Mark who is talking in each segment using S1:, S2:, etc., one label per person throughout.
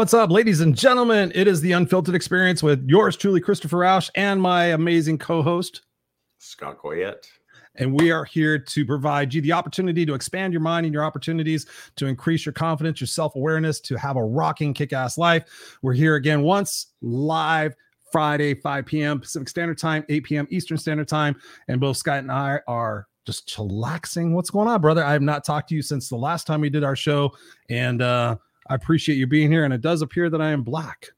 S1: What's up, ladies and gentlemen? It is the Unfiltered Experience with yours truly, Christopher Rausch, and my amazing co host,
S2: Scott Goyette.
S1: And we are here to provide you the opportunity to expand your mind and your opportunities, to increase your confidence, your self awareness, to have a rocking, kick ass life. We're here again once live Friday, 5 p.m. Pacific Standard Time, 8 p.m. Eastern Standard Time. And both Scott and I are just chillaxing. What's going on, brother? I have not talked to you since the last time we did our show. And uh, I appreciate you being here. And it does appear that I am black.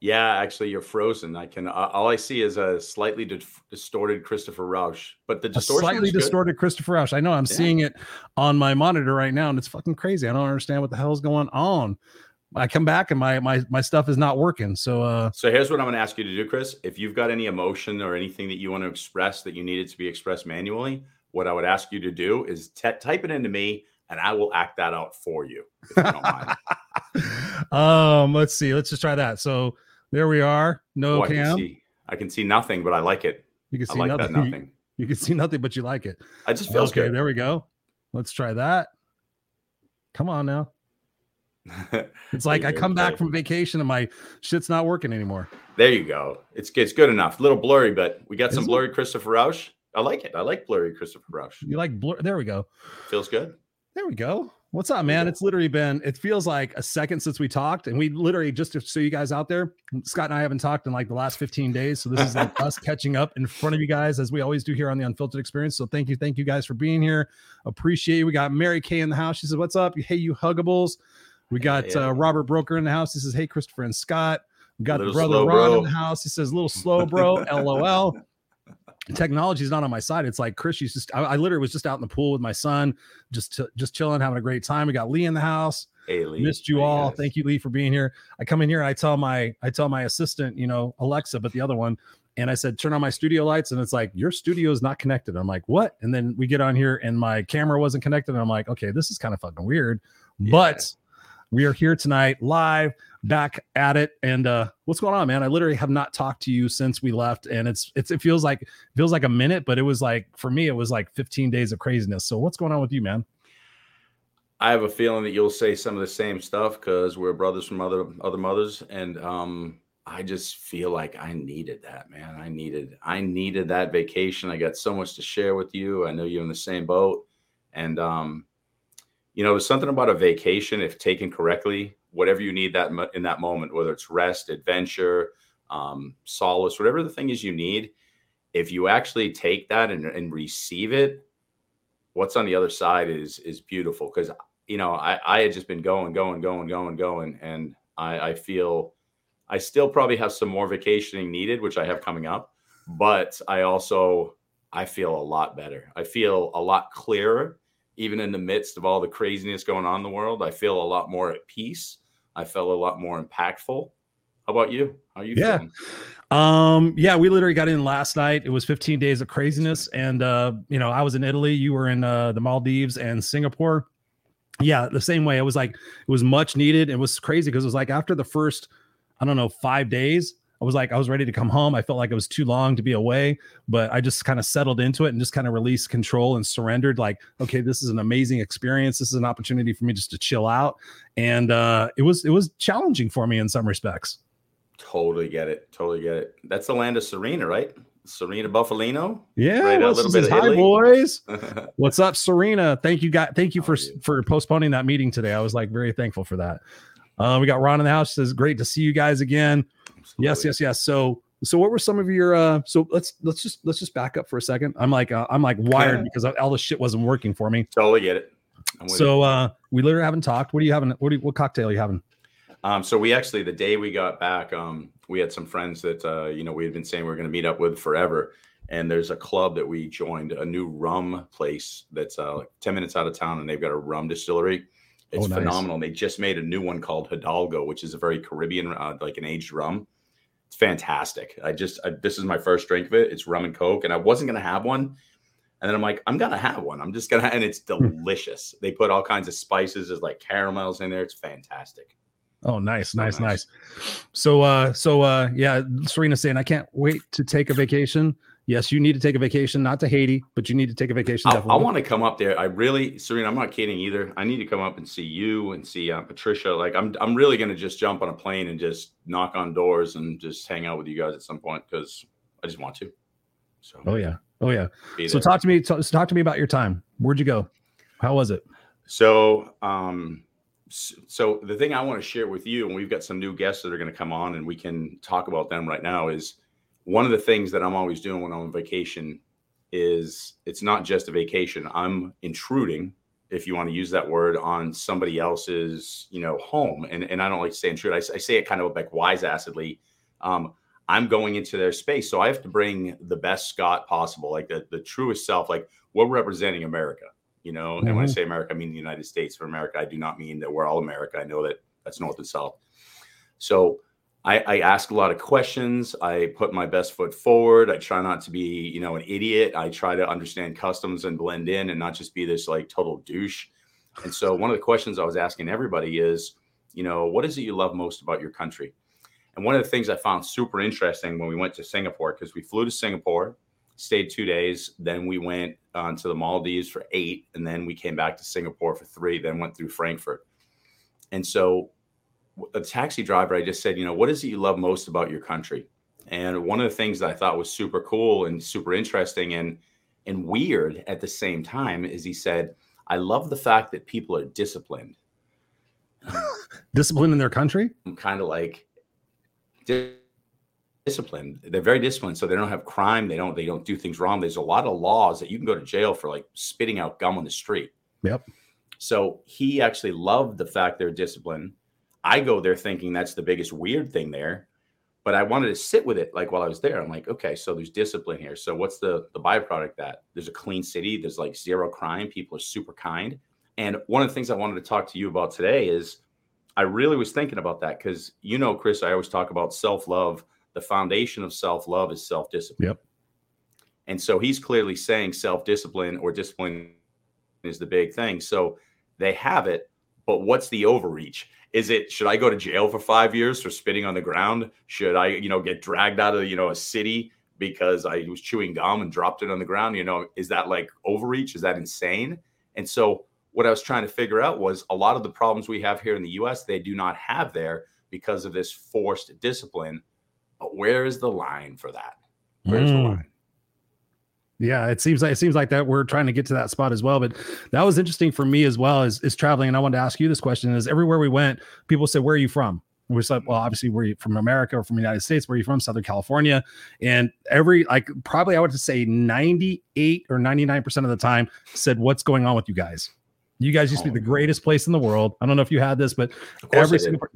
S2: Yeah, actually, you're frozen. I can. Uh, all I see is a slightly di- distorted Christopher Rausch, but the distortion
S1: slightly distorted Christopher Rausch. I know. I'm yeah. seeing it on my monitor right now, and it's fucking crazy. I don't understand what the hell is going on. I come back and my my my stuff is not working. So uh
S2: so here's what I'm going to ask you to do, Chris. If you've got any emotion or anything that you want to express that you needed to be expressed manually, what I would ask you to do is t- type it into me and I will act that out for you.
S1: you um, let's see. Let's just try that. So there we are. No
S2: oh,
S1: cam.
S2: I can, see, I can see nothing, but I like it.
S1: You can see
S2: like
S1: nothing.
S2: nothing.
S1: You, you, can see nothing, but you like it.
S2: I just feels
S1: okay,
S2: good.
S1: There we go. Let's try that. Come on now. it's like I come back from vacation and my shit's not working anymore.
S2: There you go. It's it's good enough. A little blurry, but we got some blurry it? Christopher Rausch. I like it. I like blurry Christopher Rausch.
S1: You like blur? There we go.
S2: Feels good.
S1: There we go. What's up, man? It's literally been, it feels like a second since we talked. And we literally, just to show you guys out there, Scott and I haven't talked in like the last 15 days. So this is like us catching up in front of you guys as we always do here on the Unfiltered Experience. So thank you. Thank you guys for being here. Appreciate you. We got Mary Kay in the house. She says, What's up? Hey, you huggables. We got yeah. uh, Robert Broker in the house. He says, Hey, Christopher and Scott. We got the brother Ron bro. in the house. He says, little slow, bro. LOL technology is not on my side. It's like Chris used just I, I, literally was just out in the pool with my son, just to, just chilling, having a great time. We got Lee in the house.
S2: Hey Lee,
S1: missed you all. Thank you, Lee, for being here. I come in here I tell my I tell my assistant, you know, Alexa, but the other one, and I said, turn on my studio lights, and it's like your studio is not connected. I'm like, what? And then we get on here and my camera wasn't connected. And I'm like, okay, this is kind of fucking weird, yeah. but we are here tonight live back at it. And uh, what's going on, man? I literally have not talked to you since we left, and it's it's it feels like feels like a minute, but it was like for me, it was like 15 days of craziness. So what's going on with you, man?
S2: I have a feeling that you'll say some of the same stuff because we're brothers from other other mothers, and um, I just feel like I needed that, man. I needed I needed that vacation. I got so much to share with you. I know you're in the same boat, and um, you know, there's something about a vacation if taken correctly whatever you need that in that moment, whether it's rest, adventure, um, solace, whatever the thing is you need. If you actually take that and, and receive it, what's on the other side is is beautiful. Because you know, I I had just been going, going, going, going, going, and I, I feel I still probably have some more vacationing needed, which I have coming up. But I also I feel a lot better. I feel a lot clearer, even in the midst of all the craziness going on in the world. I feel a lot more at peace I felt a lot more impactful. How about you? How are you
S1: yeah.
S2: feeling?
S1: Um, yeah, we literally got in last night. It was 15 days of craziness. And uh, you know, I was in Italy, you were in uh the Maldives and Singapore. Yeah, the same way. It was like it was much needed. It was crazy because it was like after the first, I don't know, five days, I was like, I was ready to come home. I felt like it was too long to be away, but I just kind of settled into it and just kind of released control and surrendered. Like, okay, this is an amazing experience. This is an opportunity for me just to chill out. And uh, it was it was challenging for me in some respects.
S2: Totally get it. Totally get it. That's the land of Serena, right? Serena Buffalino.
S1: Yeah, right, a little bit. Hi, boys. What's up, Serena? Thank you, guys. Thank you for for postponing that meeting today. I was like very thankful for that. Uh, we got Ron in the house. Says great to see you guys again. Absolutely. Yes, yes, yes. So, so what were some of your? uh So let's let's just let's just back up for a second. I'm like uh, I'm like wired because all the shit wasn't working for me.
S2: Totally get it.
S1: So uh we literally haven't talked. What are you having? What you, what cocktail are you having?
S2: Um, so we actually the day we got back, um, we had some friends that uh, you know we had been saying we are going to meet up with forever, and there's a club that we joined, a new rum place that's uh, like ten minutes out of town, and they've got a rum distillery. It's oh, nice. phenomenal. They just made a new one called Hidalgo, which is a very Caribbean, uh, like an aged rum. It's fantastic. I just I, this is my first drink of it. It's rum and coke, and I wasn't gonna have one, and then I'm like, I'm gonna have one. I'm just gonna, and it's hmm. delicious. they put all kinds of spices, there's like caramels in there. It's fantastic.
S1: Oh, nice, nice, nice, nice. So, uh, so, uh, yeah, Serena saying, I can't wait to take a vacation. Yes, you need to take a vacation, not to Haiti, but you need to take a vacation.
S2: I, I want to come up there. I really, Serena, I'm not kidding either. I need to come up and see you and see uh, Patricia. Like, I'm, I'm really going to just jump on a plane and just knock on doors and just hang out with you guys at some point because I just want to.
S1: So, oh yeah, oh yeah. So talk to me. Talk, talk to me about your time. Where'd you go? How was it?
S2: So, um, so the thing I want to share with you, and we've got some new guests that are going to come on, and we can talk about them right now. Is one of the things that I'm always doing when I'm on vacation is it's not just a vacation. I'm intruding, if you want to use that word, on somebody else's, you know, home. And and I don't like to say intrude. I, I say it kind of like wise acidly. Um, I'm going into their space, so I have to bring the best Scott possible, like the the truest self. Like we're representing America, you know. Mm-hmm. And when I mm-hmm. say America, I mean the United States. For America, I do not mean that we're all America. I know that that's North and South. So I, I, ask a lot of questions. I put my best foot forward. I try not to be, you know, an idiot. I try to understand customs and blend in and not just be this like total douche. And so one of the questions I was asking everybody is, you know, what is it you love most about your country? And one of the things I found super interesting when we went to Singapore, because we flew to Singapore, stayed two days, then we went on to the Maldives for eight, and then we came back to Singapore for three, then went through Frankfurt. And so a taxi driver, I just said, you know, what is it you love most about your country? And one of the things that I thought was super cool and super interesting and and weird at the same time is he said, I love the fact that people are disciplined.
S1: disciplined in their country?
S2: I'm kind of like disciplined. They're very disciplined, so they don't have crime. They don't they don't do things wrong. There's a lot of laws that you can go to jail for, like spitting out gum on the street.
S1: Yep.
S2: So he actually loved the fact they're disciplined I go there thinking that's the biggest weird thing there, but I wanted to sit with it like while I was there. I'm like, okay, so there's discipline here. So what's the the byproduct that there's a clean city, there's like zero crime, people are super kind. And one of the things I wanted to talk to you about today is I really was thinking about that because you know, Chris, I always talk about self-love. The foundation of self-love is self-discipline.
S1: Yep.
S2: And so he's clearly saying self-discipline or discipline is the big thing. So they have it, but what's the overreach? Is it should I go to jail for five years for spitting on the ground? Should I, you know, get dragged out of you know a city because I was chewing gum and dropped it on the ground? You know, is that like overreach? Is that insane? And so what I was trying to figure out was a lot of the problems we have here in the US, they do not have there because of this forced discipline. But where is the line for that? Where's mm. the line?
S1: Yeah, it seems like it seems like that we're trying to get to that spot as well. But that was interesting for me as well as is traveling. And I wanted to ask you this question: Is everywhere we went, people said, "Where are you from?" And we said, "Well, obviously, we're from America or from the United States. Where are you from? Southern California." And every like probably I would say ninety eight or ninety nine percent of the time said, "What's going on with you guys?" You guys used to be the greatest place in the world. I don't know if you had this, but every single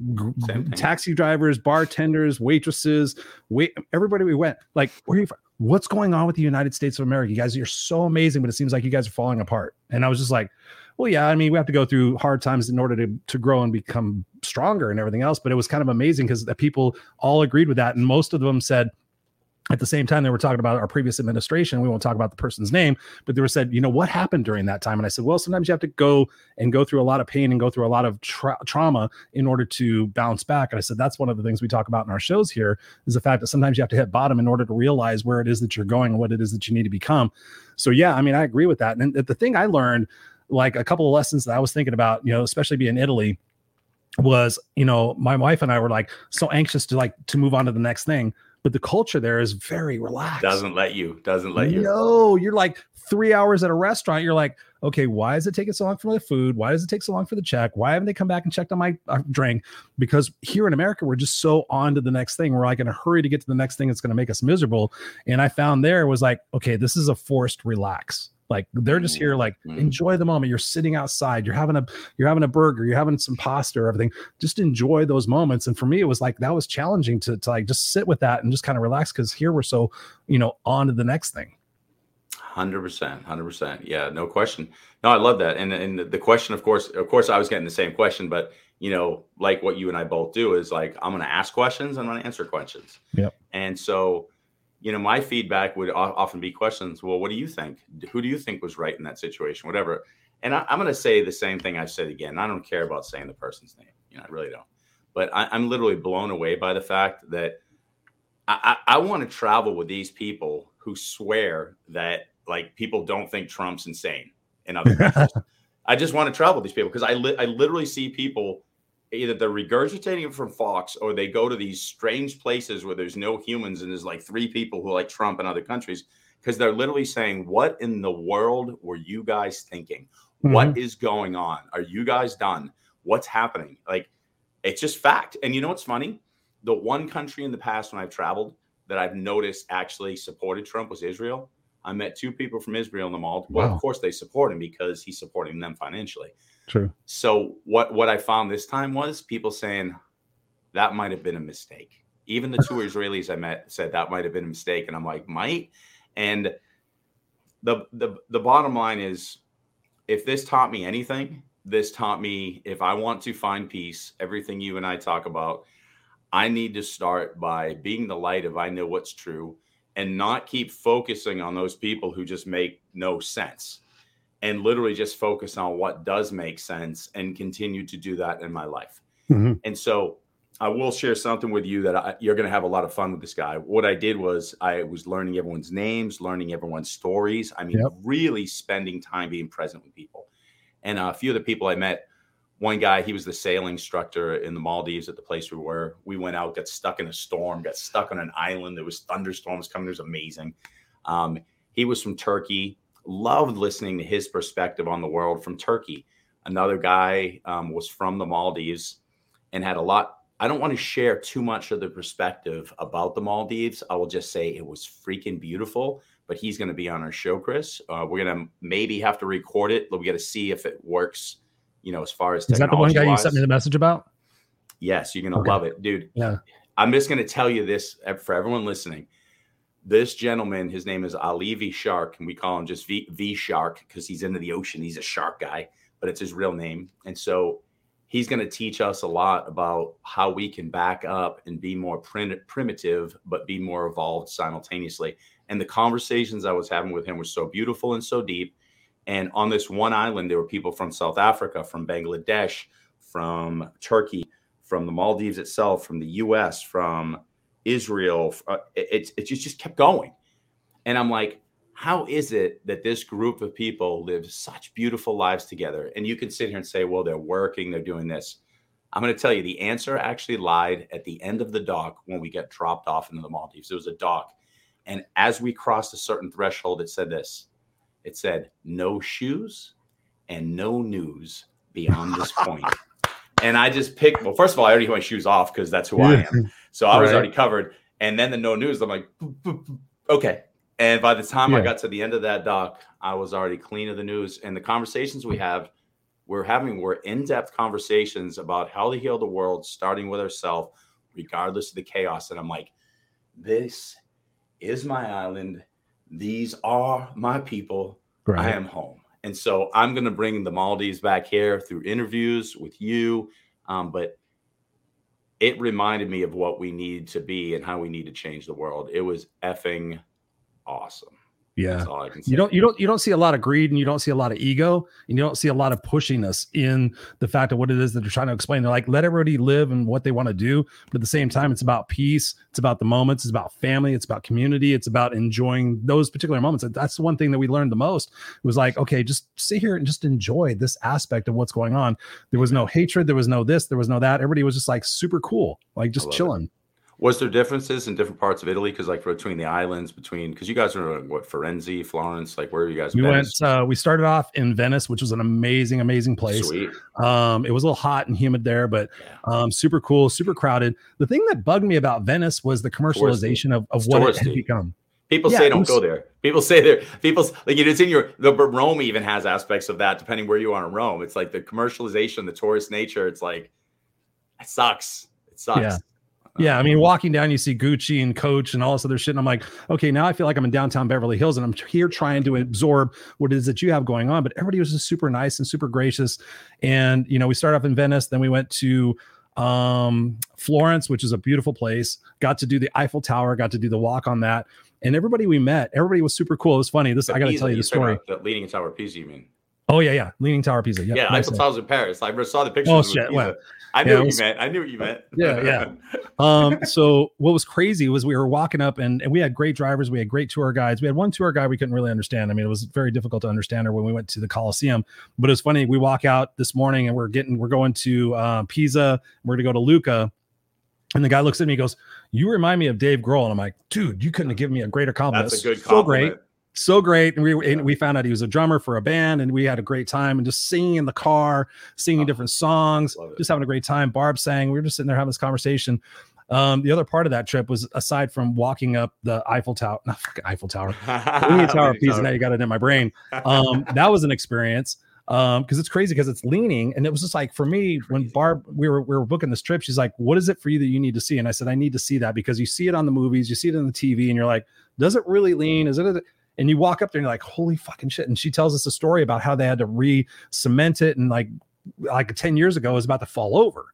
S1: taxi drivers, bartenders, waitresses, wait, everybody we went like, where are you from? What's going on with the United States of America? You guys, you're so amazing, but it seems like you guys are falling apart. And I was just like, well, yeah, I mean, we have to go through hard times in order to, to grow and become stronger and everything else. But it was kind of amazing because the people all agreed with that. And most of them said, at the same time they were talking about our previous administration. We won't talk about the person's name but they were said you know what happened during that time? And i said well sometimes you have to go and go through a lot of pain and go through a lot of tra- trauma in order to bounce back. And i said that's one of the things we talk about in our shows here is the fact that sometimes you have to hit bottom in order to realize where it is that you're going and what it is that you need to become. So yeah i mean i agree with that. And the thing i learned like a couple of lessons that i was thinking about you know especially being in italy was you know my wife and i were like so anxious to like to move on to the next thing but the culture there is very relaxed.
S2: Doesn't let you. Doesn't let you.
S1: No, you're like three hours at a restaurant. You're like, okay, why is it taking so long for the food? Why does it take so long for the check? Why haven't they come back and checked on my uh, drink? Because here in America, we're just so on to the next thing. We're like in a hurry to get to the next thing that's going to make us miserable. And I found there was like, okay, this is a forced relax. Like they're just here, like mm-hmm. enjoy the moment. You're sitting outside, you're having a you're having a burger, you're having some pasta or everything. Just enjoy those moments. And for me, it was like that was challenging to, to like just sit with that and just kind of relax because here we're so, you know, on to the next thing.
S2: Hundred percent, hundred percent. Yeah, no question. No, I love that. And and the question, of course, of course, I was getting the same question, but you know, like what you and I both do is like I'm going to ask questions, I'm going to answer questions.
S1: Yep.
S2: And so you know, my feedback would often be questions. Well, what do you think? Who do you think was right in that situation? Whatever. And I, am going to say the same thing I've said again. I don't care about saying the person's name. You know, I really don't. But I, am literally blown away by the fact that I, I, I want to travel with these people who swear that like people don't think Trump's insane in other countries. I just want to travel with these people because I li- I literally see people either they're regurgitating it from Fox or they go to these strange places where there's no humans and there's like three people who like Trump in other countries because they're literally saying, What in the world were you guys thinking? Mm-hmm. What is going on? Are you guys done? What's happening? Like, it's just fact. And you know what's funny? The one country in the past when I've traveled that I've noticed actually supported Trump was Israel. I met two people from Israel in the mall. Well, wow. of course, they support him because he's supporting them financially.
S1: True.
S2: So what what I found this time was people saying that might have been a mistake. Even the two Israelis I met said that might have been a mistake, and I'm like, might. And the the the bottom line is, if this taught me anything, this taught me if I want to find peace, everything you and I talk about, I need to start by being the light of I know what's true and not keep focusing on those people who just make no sense and literally just focus on what does make sense and continue to do that in my life. Mm-hmm. And so I will share something with you that I, you're going to have a lot of fun with this guy. What I did was I was learning everyone's names, learning everyone's stories. I mean, yep. really spending time being present with people. And a few of the people I met, one guy, he was the sailing instructor in the Maldives at the place we were. We went out, got stuck in a storm, got stuck on an island. There was thunderstorms coming. It was amazing. Um, he was from Turkey. Loved listening to his perspective on the world from Turkey. Another guy um, was from the Maldives and had a lot. I don't want to share too much of the perspective about the Maldives. I will just say it was freaking beautiful. But he's going to be on our show, Chris. Uh, we're going to maybe have to record it. But We got to see if it works you know, as far as
S1: is that the one guy you sent me the message about?
S2: Yes, you're gonna okay. love it, dude.
S1: Yeah.
S2: I'm just gonna tell you this for everyone listening. This gentleman, his name is Ali V Shark, and we call him just V, v Shark because he's into the ocean. He's a shark guy, but it's his real name. And so he's going to teach us a lot about how we can back up and be more prim- primitive, but be more evolved simultaneously. And the conversations I was having with him were so beautiful and so deep. And on this one island, there were people from South Africa, from Bangladesh, from Turkey, from the Maldives itself, from the US, from Israel. Uh, it, it just, just kept going. And I'm like, how is it that this group of people live such beautiful lives together? And you can sit here and say, well, they're working, they're doing this. I'm going to tell you the answer actually lied at the end of the dock when we get dropped off into the Maldives. It was a dock. And as we crossed a certain threshold, it said this it said no shoes and no news beyond this point. And I just picked, well, first of all, I already had my shoes off because that's who I am. So I was already covered. And then the no news, I'm like, okay. And by the time yeah. I got to the end of that dock, I was already clean of the news. And the conversations we have, we're having we're in-depth conversations about how to heal the world, starting with ourselves, regardless of the chaos. And I'm like, this is my island these are my people. Right. I am home. And so I'm going to bring the Maldives back here through interviews with you. Um, but it reminded me of what we need to be and how we need to change the world. It was effing awesome.
S1: Yeah. You don't you don't you don't see a lot of greed and you don't see a lot of ego and you don't see a lot of pushiness in the fact of what it is that they're trying to explain. They're like, let everybody live and what they want to do. But at the same time, it's about peace, it's about the moments, it's about family, it's about community, it's about enjoying those particular moments. And that's the one thing that we learned the most. It was like, okay, just sit here and just enjoy this aspect of what's going on. There was no hatred, there was no this, there was no that. Everybody was just like super cool, like just chilling. It.
S2: Was there differences in different parts of Italy? Because like between the islands, between because you guys are what Firenze, Florence, like where are you guys?
S1: We Venice? went. Uh, we started off in Venice, which was an amazing, amazing place. Sweet. Um, it was a little hot and humid there, but um, super cool, super crowded. The thing that bugged me about Venice was the commercialization of, of what it had become.
S2: People yeah, say don't was, go there. People say there. People like it's in your the Rome even has aspects of that depending where you are in Rome. It's like the commercialization, the tourist nature. It's like it sucks. It sucks.
S1: Yeah. Yeah, I mean, walking down, you see Gucci and Coach and all this other shit, and I'm like, okay, now I feel like I'm in downtown Beverly Hills, and I'm here trying to absorb what it is that you have going on. But everybody was just super nice and super gracious, and you know, we started off in Venice, then we went to um, Florence, which is a beautiful place. Got to do the Eiffel Tower, got to do the walk on that, and everybody we met, everybody was super cool. It was funny. This the I got to tell you the story.
S2: The Leaning Tower Pisa, you mean?
S1: Oh yeah, yeah, Leaning Tower of Pisa.
S2: Yeah, yeah nice Eiffel Tower's in Paris. I saw the pictures.
S1: Oh shit!
S2: I knew yeah, what was, you meant. I knew what you meant.
S1: yeah, yeah. Um, so what was crazy was we were walking up and, and we had great drivers, we had great tour guides. We had one tour guide we couldn't really understand. I mean, it was very difficult to understand her when we went to the Coliseum. But it was funny. We walk out this morning and we're getting we're going to uh, Pisa. We're gonna go to Lucca. And the guy looks at me, and goes, "You remind me of Dave Grohl." And I'm like, "Dude, you couldn't have given me a greater compliment."
S2: That's a good compliment.
S1: So great so great. And we and we found out he was a drummer for a band, and we had a great time and just singing in the car, singing oh, different songs, just having a great time. Barb sang. We were just sitting there having this conversation. Um, the other part of that trip was aside from walking up the Eiffel Tower, not Eiffel Tower, Leaning Tower piece. Now you got it in my brain. Um, that was an experience um because it's crazy because it's leaning and it was just like for me when barb we were we were booking this trip she's like what is it for you that you need to see and i said i need to see that because you see it on the movies you see it on the tv and you're like does it really lean is it a, and you walk up there and you're like, holy fucking shit. And she tells us a story about how they had to re-cement it and like like 10 years ago it was about to fall over.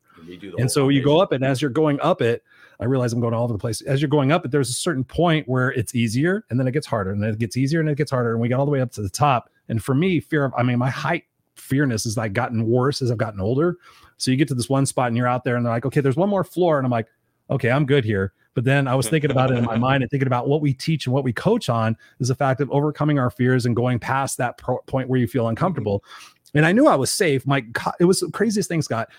S1: And, and so you go up and as you're going up it, I realize I'm going all over the place. As you're going up it, there's a certain point where it's easier and then it gets harder and it gets easier and it gets harder. And we got all the way up to the top. And for me, fear of, I mean, my height fearness has like gotten worse as I've gotten older. So you get to this one spot and you're out there and they're like, okay, there's one more floor. And I'm like, okay, I'm good here. But then I was thinking about it in my mind and thinking about what we teach and what we coach on is the fact of overcoming our fears and going past that pro- point where you feel mm-hmm. uncomfortable. And I knew I was safe. My it was the craziest thing, Scott.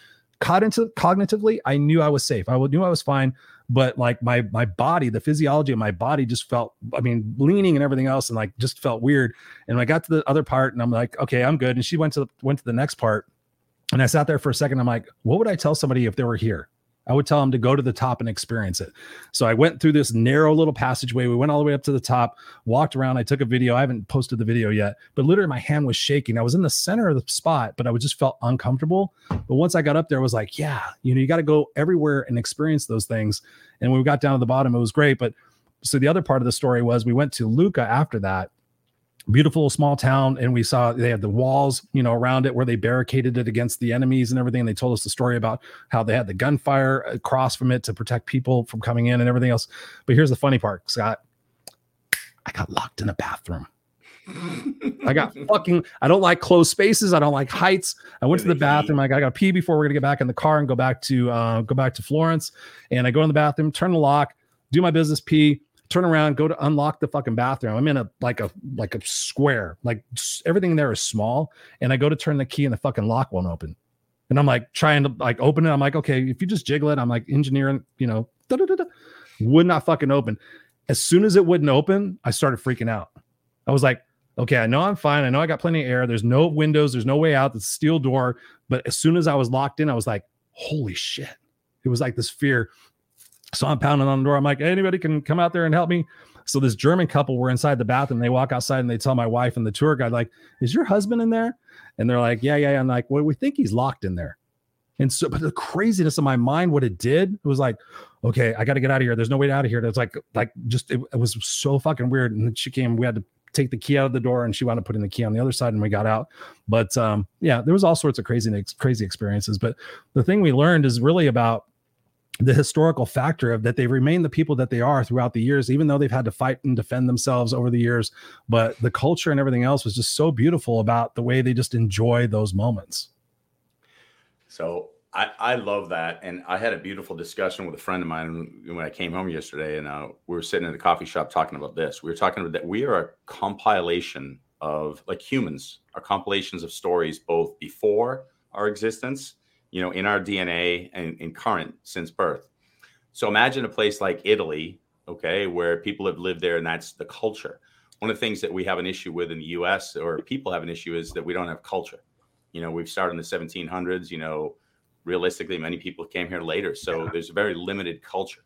S1: Caught into cognitively, I knew I was safe. I knew I was fine, but like my my body, the physiology of my body just felt, I mean, leaning and everything else, and like just felt weird. And I got to the other part, and I'm like, okay, I'm good. And she went to went to the next part, and I sat there for a second. I'm like, what would I tell somebody if they were here? I would tell them to go to the top and experience it. So I went through this narrow little passageway. We went all the way up to the top, walked around. I took a video. I haven't posted the video yet, but literally my hand was shaking. I was in the center of the spot, but I just felt uncomfortable. But once I got up there, I was like, yeah, you know, you got to go everywhere and experience those things. And when we got down to the bottom, it was great. But so the other part of the story was we went to Lucca after that beautiful small town and we saw they had the walls you know around it where they barricaded it against the enemies and everything and they told us the story about how they had the gunfire across from it to protect people from coming in and everything else but here's the funny part scott i got locked in a bathroom I got fucking. I don't like closed spaces. I don't like heights. I went to the bathroom. I got, I got to pee before we're gonna get back in the car and go back to uh, go back to Florence. And I go in the bathroom, turn the lock, do my business, pee turn around, go to unlock the fucking bathroom. I'm in a like a like a square, like everything there is small, and I go to turn the key and the fucking lock won't open. And I'm like trying to like open it. I'm like, okay, if you just jiggle it, I'm like engineering, you know, would not fucking open. As soon as it wouldn't open, I started freaking out. I was like, okay, I know I'm fine. I know I got plenty of air. There's no windows. There's no way out. The steel door. But as soon as I was locked in, I was like, holy shit. It was like this fear. So I'm pounding on the door. I'm like, anybody can come out there and help me. So this German couple were inside the bathroom. They walk outside and they tell my wife and the tour guide, like, is your husband in there? And they're like, yeah, yeah. yeah. I'm like, well, we think he's locked in there. And so, but the craziness of my mind, what it did, it was like, okay, I got to get out of here. There's no way out of here. It's like, like just, it, it was so fucking weird. And she came, we had to take the key out of the door and she wound up putting the key on the other side and we got out. But um, yeah, there was all sorts of crazy, crazy experiences. But the thing we learned is really about the historical factor of that they remain the people that they are throughout the years, even though they've had to fight and defend themselves over the years. But the culture and everything else was just so beautiful about the way they just enjoy those moments.
S2: So I, I love that. And I had a beautiful discussion with a friend of mine when I came home yesterday, and uh, we were sitting in the coffee shop talking about this. We were talking about that we are a compilation of, like humans, are compilations of stories both before our existence you know, in our DNA and, in current since birth. So imagine a place like Italy, okay, where people have lived there and that's the culture. One of the things that we have an issue with in the US or people have an issue is that we don't have culture. You know, we've started in the 1700s, you know, realistically, many people came here later. So yeah. there's a very limited culture.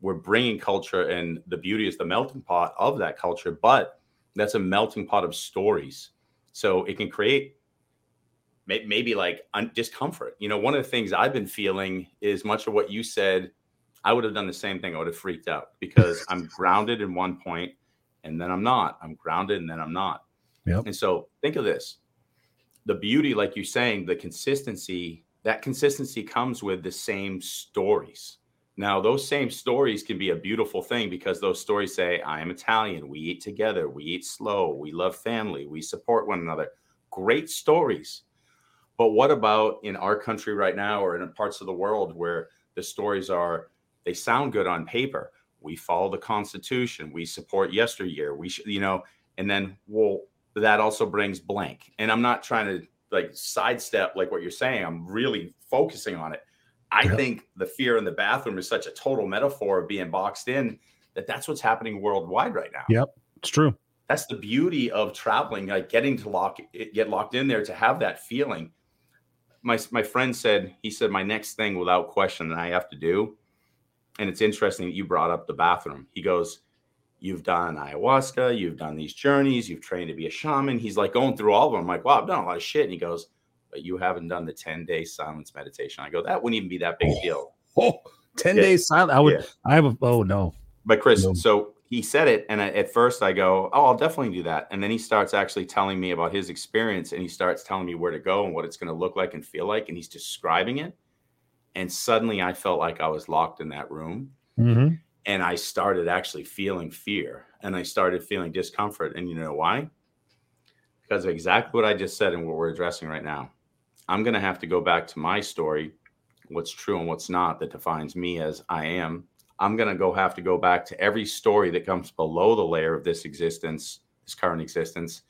S2: We're bringing culture, and the beauty is the melting pot of that culture, but that's a melting pot of stories. So it can create maybe like un- discomfort. You know, one of the things I've been feeling is much of what you said. I would have done the same thing. I would have freaked out because I'm grounded in one point and then I'm not. I'm grounded and then I'm not. Yep. And so think of this the beauty, like you're saying, the consistency, that consistency comes with the same stories. Now, those same stories can be a beautiful thing because those stories say, I am Italian. We eat together. We eat slow. We love family. We support one another great stories. But what about in our country right now or in parts of the world where the stories are, they sound good on paper? We follow the Constitution, we support yesteryear, we should, you know, and then, well, that also brings blank. And I'm not trying to like sidestep like what you're saying. I'm really focusing on it. I yep. think the fear in the bathroom is such a total metaphor of being boxed in that that's what's happening worldwide right now.
S1: Yep, it's true.
S2: That's the beauty of traveling, like getting to lock get locked in there to have that feeling. My my friend said he said my next thing without question that I have to do, and it's interesting that you brought up the bathroom. He goes, "You've done ayahuasca, you've done these journeys, you've trained to be a shaman." He's like going through all of them. I'm like, "Wow, I've done a lot of shit." And he goes, "But you haven't done the ten day silence meditation." I go, "That wouldn't even be that big a deal."
S1: Oh, 10 yeah. days silent. I would. Yeah. I have a. Oh no.
S2: But Chris, no. so he said it, and at first I go, "Oh, I'll definitely do that." And then he starts actually telling me about his experience, and he starts telling me where to go and what it's going to look like and feel like, and he's describing it. And suddenly, I felt like I was locked in that room, mm-hmm. and I started actually feeling fear, and I started feeling discomfort. And you know why? Because of exactly what I just said and what we're addressing right now. I'm going to have to go back to my story, what's true and what's not, that defines me as I am I'm going to go have to go back to every story that comes below the layer of this existence, this current existence,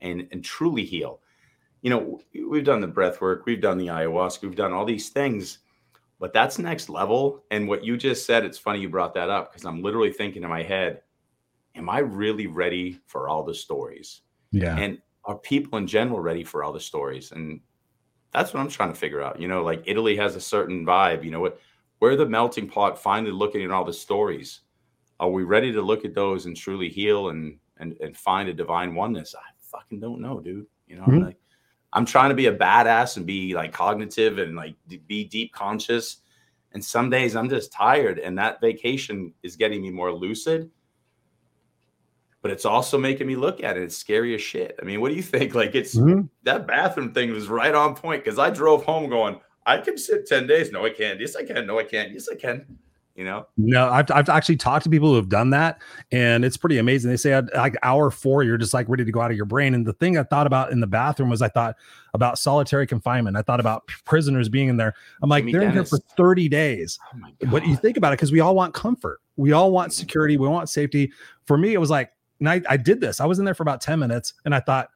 S2: and and truly heal. You know, we've done the breath work, we've done the ayahuasca, we've done all these things, but that's next level. And what you just said, it's funny you brought that up because I'm literally thinking in my head, am I really ready for all the stories?
S1: Yeah.
S2: And are people in general ready for all the stories? And that's what I'm trying to figure out. You know, like Italy has a certain vibe. You know what? We're the melting pot finally looking at all the stories. Are we ready to look at those and truly heal and and, and find a divine oneness? I fucking don't know, dude. You know, mm-hmm. I'm like I'm trying to be a badass and be like cognitive and like be deep conscious. And some days I'm just tired, and that vacation is getting me more lucid. But it's also making me look at it. It's scary as shit. I mean, what do you think? Like, it's mm-hmm. that bathroom thing was right on point because I drove home going, I can sit 10 days. No, I can't. Yes, I can. No, I can't. Yes, I can. You know?
S1: No, I've, I've actually talked to people who have done that and it's pretty amazing. They say at like hour four, you're just like ready to go out of your brain. And the thing I thought about in the bathroom was I thought about solitary confinement. I thought about prisoners being in there. I'm like, Jimmy they're Dennis. in here for 30 days. Oh but you think about it, because we all want comfort. We all want security. We want safety. For me, it was like, and I, I did this. I was in there for about 10 minutes and I thought,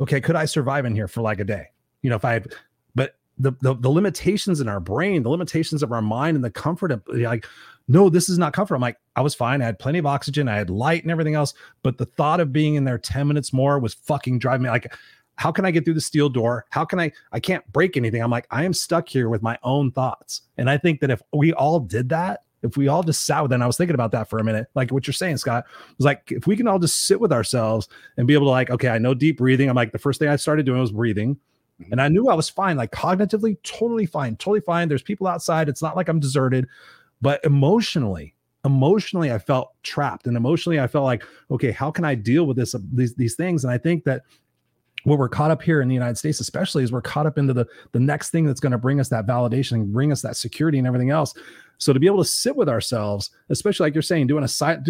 S1: okay, could I survive in here for like a day? You know, if I had the, the, the limitations in our brain, the limitations of our mind, and the comfort of like, no, this is not comfort. I'm like, I was fine. I had plenty of oxygen. I had light and everything else. But the thought of being in there 10 minutes more was fucking driving me like, how can I get through the steel door? How can I? I can't break anything. I'm like, I am stuck here with my own thoughts. And I think that if we all did that, if we all just sat with it, and I was thinking about that for a minute, like what you're saying, Scott, was like, if we can all just sit with ourselves and be able to, like, okay, I know deep breathing. I'm like, the first thing I started doing was breathing. Mm-hmm. And I knew I was fine, like cognitively, totally fine, totally fine. There's people outside. It's not like I'm deserted, but emotionally, emotionally, I felt trapped. And emotionally, I felt like, okay, how can I deal with this, these, these things? And I think that what we're caught up here in the United States, especially, is we're caught up into the the next thing that's going to bring us that validation, and bring us that security, and everything else. So to be able to sit with ourselves, especially like you're saying, doing a side,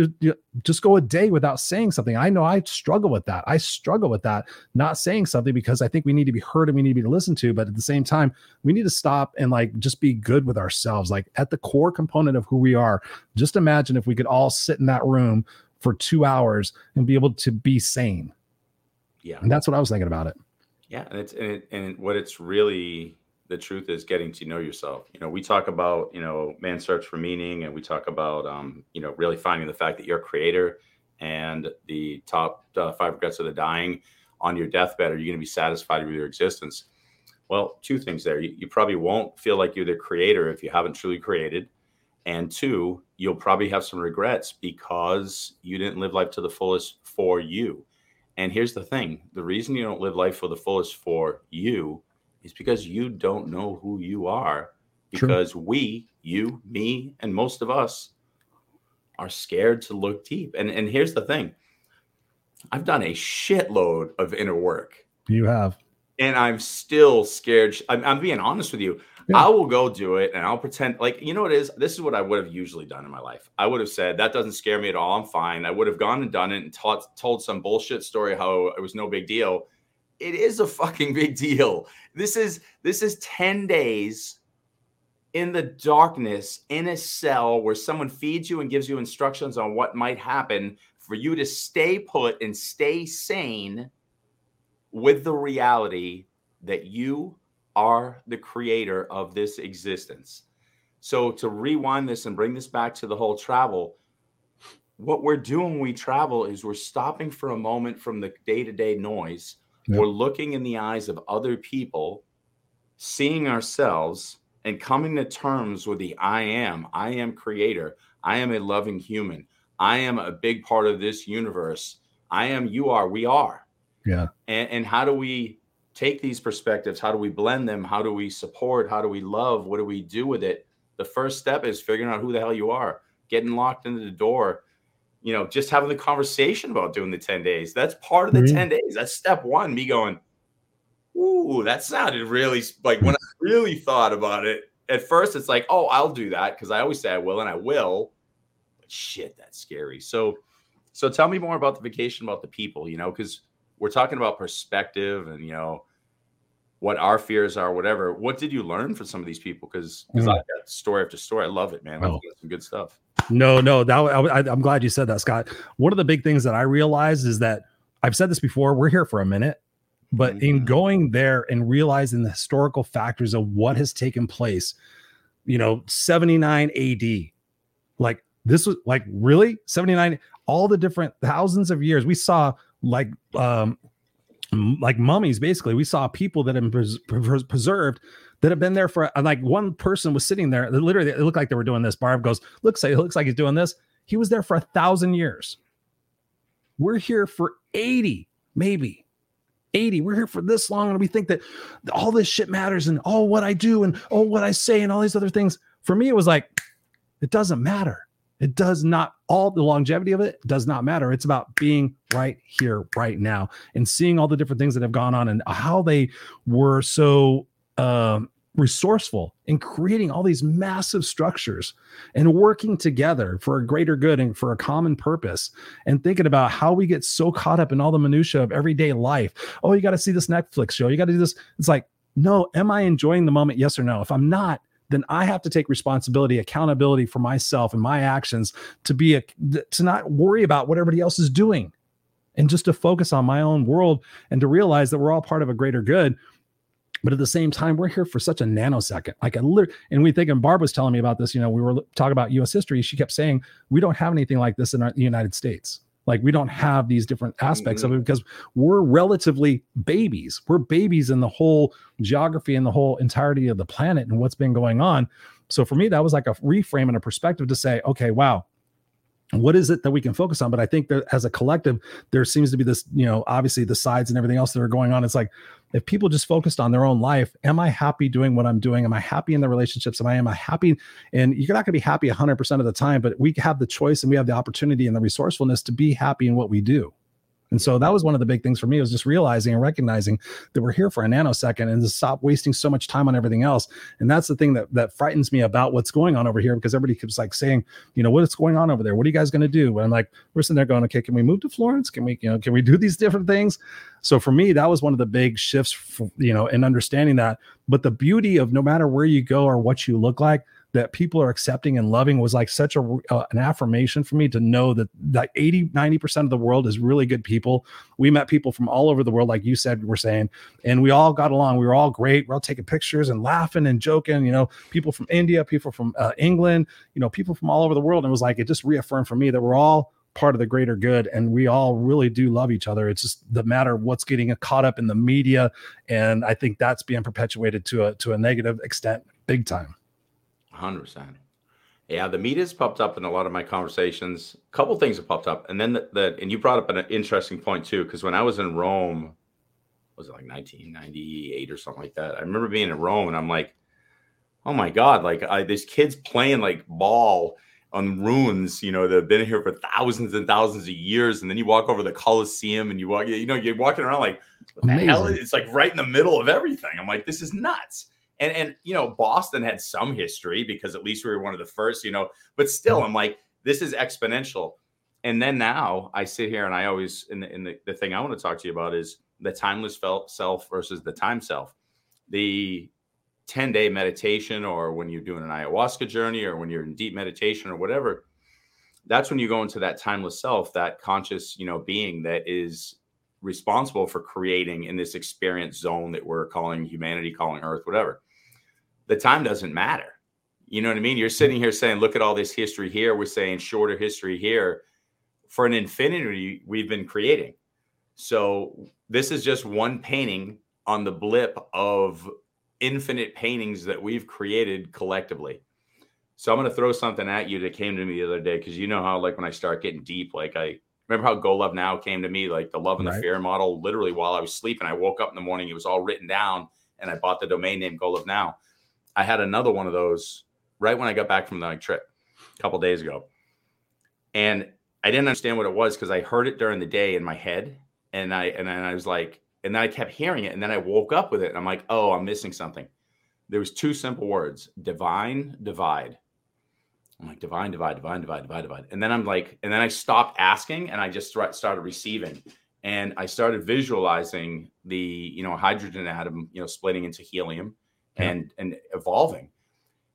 S1: just go a day without saying something. I know I struggle with that. I struggle with that, not saying something because I think we need to be heard and we need to be listened to. But at the same time, we need to stop and like just be good with ourselves. Like at the core component of who we are. Just imagine if we could all sit in that room for two hours and be able to be sane.
S2: Yeah,
S1: and that's what I was thinking about it.
S2: Yeah, and it's and, it, and what it's really the truth is getting to know yourself. You know, we talk about, you know, man search for meaning and we talk about, um, you know, really finding the fact that you're a creator and the top uh, five regrets of the dying on your deathbed. Are you going to be satisfied with your existence? Well, two things there. You, you probably won't feel like you're the creator if you haven't truly created. And two, you'll probably have some regrets because you didn't live life to the fullest for you. And here's the thing the reason you don't live life for the fullest for you is because you don't know who you are. Because True. we, you, me, and most of us are scared to look deep. And and here's the thing. I've done a shitload of inner work.
S1: You have.
S2: And I'm still scared. I'm, I'm being honest with you. I will go do it and I'll pretend like, you know what it is? This is what I would have usually done in my life. I would have said, that doesn't scare me at all. I'm fine. I would have gone and done it and taught, told some bullshit story how it was no big deal it is a fucking big deal. This is this is 10 days in the darkness in a cell where someone feeds you and gives you instructions on what might happen for you to stay put and stay sane with the reality that you are the creator of this existence. So to rewind this and bring this back to the whole travel, what we're doing when we travel is we're stopping for a moment from the day-to-day noise. Yep. We're looking in the eyes of other people, seeing ourselves and coming to terms with the I am, I am creator. I am a loving human. I am a big part of this universe. I am, you are, we are.
S1: Yeah.
S2: And, and how do we take these perspectives? How do we blend them? How do we support? How do we love? What do we do with it? The first step is figuring out who the hell you are, getting locked into the door, you know, just having the conversation about doing the 10 days. That's part of the mm-hmm. 10 days. That's step one. Me going, Ooh, that sounded really like when I really thought about it. At first, it's like, oh, I'll do that because I always say I will and I will. But shit, that's scary. So, so tell me more about the vacation, about the people, you know, because we're talking about perspective and you know what our fears are, whatever. What did you learn from some of these people? Because because mm. I got story after story. I love it, man. Oh. Some good stuff.
S1: No, no, that I, I'm glad you said that, Scott. One of the big things that I realized is that I've said this before. We're here for a minute, but mm-hmm. in going there and realizing the historical factors of what has taken place, you know, 79 AD, like this was like really 79, all the different thousands of years. We saw like um like mummies basically. We saw people that have been preserved that have been there for like one person was sitting there. Literally it looked like they were doing this. Barb goes looks like it looks like he's doing this. He was there for a thousand years. We're here for 80 maybe. 80 we're here for this long and we think that all this shit matters and all what i do and oh what i say and all these other things. For me it was like it doesn't matter it does not, all the longevity of it does not matter. It's about being right here, right now, and seeing all the different things that have gone on and how they were so um, resourceful in creating all these massive structures and working together for a greater good and for a common purpose and thinking about how we get so caught up in all the minutia of everyday life. Oh you got to see this netflix show. You got to do this. It's like no am i enjoying the moment? Yes or no? If i'm not then I have to take responsibility, accountability for myself and my actions to be a to not worry about what everybody else is doing and just to focus on my own world and to realize that we're all part of a greater good. But at the same time, we're here for such a nanosecond. Like a literally, and we think, and Barb was telling me about this, you know, we were talking about US history. She kept saying, we don't have anything like this in our, the United States. Like we don't have these different aspects mm-hmm. of it because we're relatively babies. We're babies in the whole geography and the whole entirety of the planet and what's been going on. So for me, that was like a reframe and a perspective to say, okay, wow, what is it that we can focus on? But i think that as a collective there seems to be this you know obviously the sides and everything else that are going on. It's like if people just focused on their own life am i happy doing what i'm doing? Am i happy in the relationships? Am i am i happy? And you're not going to be happy 100% of the time but we have the choice and we have the opportunity and the resourcefulness to be happy in what we do and so that was one of the big things for me was just realizing and recognizing that we're here for a nanosecond and to stop wasting so much time on everything else. And that's the thing that that frightens me about what's going on over here because everybody keeps like saying, you know, what is going on over there? What are you guys going to do? And I'm like, we're sitting there going, okay, can we move to Florence? Can we, you know, can we do these different things? So for me, that was one of the big shifts, for, you know, in understanding that. But the beauty of no matter where you go or what you look like, that people are accepting and loving was like such a uh, an affirmation for me to know that that 80 90% of the world is really good people. We met people from all over the world like you said we're saying and we all got along. We were all great. We're all taking pictures and laughing and joking you know people from india people from uh, england you know people from all over the world. And it was like it just reaffirmed for me that we're all part of the greater good and we all really do love each other. It's just the matter of what's getting caught up in the media and i think that's being perpetuated to a to a negative extent big time
S2: Hundred percent. Yeah, the meat has popped up in a lot of my conversations. A couple things have popped up, and then the and you brought up an interesting point too, because when I was in Rome, was it like 1998 or something like that? I remember being in Rome, and I'm like, oh my god, like I, these kids playing like ball on ruins, you know, that have been here for thousands and thousands of years, and then you walk over the Colosseum, and you walk, you know, you're walking around like, what the hell? It's like right in the middle of everything. I'm like, this is nuts and and you know Boston had some history because at least we were one of the first, you know. But still, mm-hmm. I'm like, this is exponential. and then now I sit here and I always in the, in the, the thing I want to talk to you about is the timeless felt self versus the time self. The 10 day meditation, or when you're doing an ayahuasca journey, or when you're in deep meditation, or whatever, that's when you go into that timeless self, that conscious, you know, being that is responsible for creating in this experience zone that we're calling humanity, calling Earth, whatever. The time doesn't matter. You know what I mean? You're sitting here saying, look at all this history here. We're saying shorter history here. For an infinity, we've been creating. So this is just one painting on the blip of infinite paintings that we've created collectively. So I'm going to throw something at you that came to me the other day because you know how like when I start getting deep, like I remember how Go Love Now came to me, like the love and right. the fear model. Literally while I was sleeping, I woke up in the morning, it was all written down, and I bought the domain name Go Love Now. I had another one of those right when I got back from the like, trip a couple days ago, and I didn't understand what it was because I heard it during the day in my head, and I and then I was like, and then I kept hearing it, and then I woke up with it, and I'm like, oh, I'm missing something. There was two simple words: divine divide. I'm like divine divide, divine divide, divide divide, and then I'm like, and then I stopped asking, and I just started receiving, and I started visualizing the you know hydrogen atom, you know, splitting into helium, yeah. and and evolving,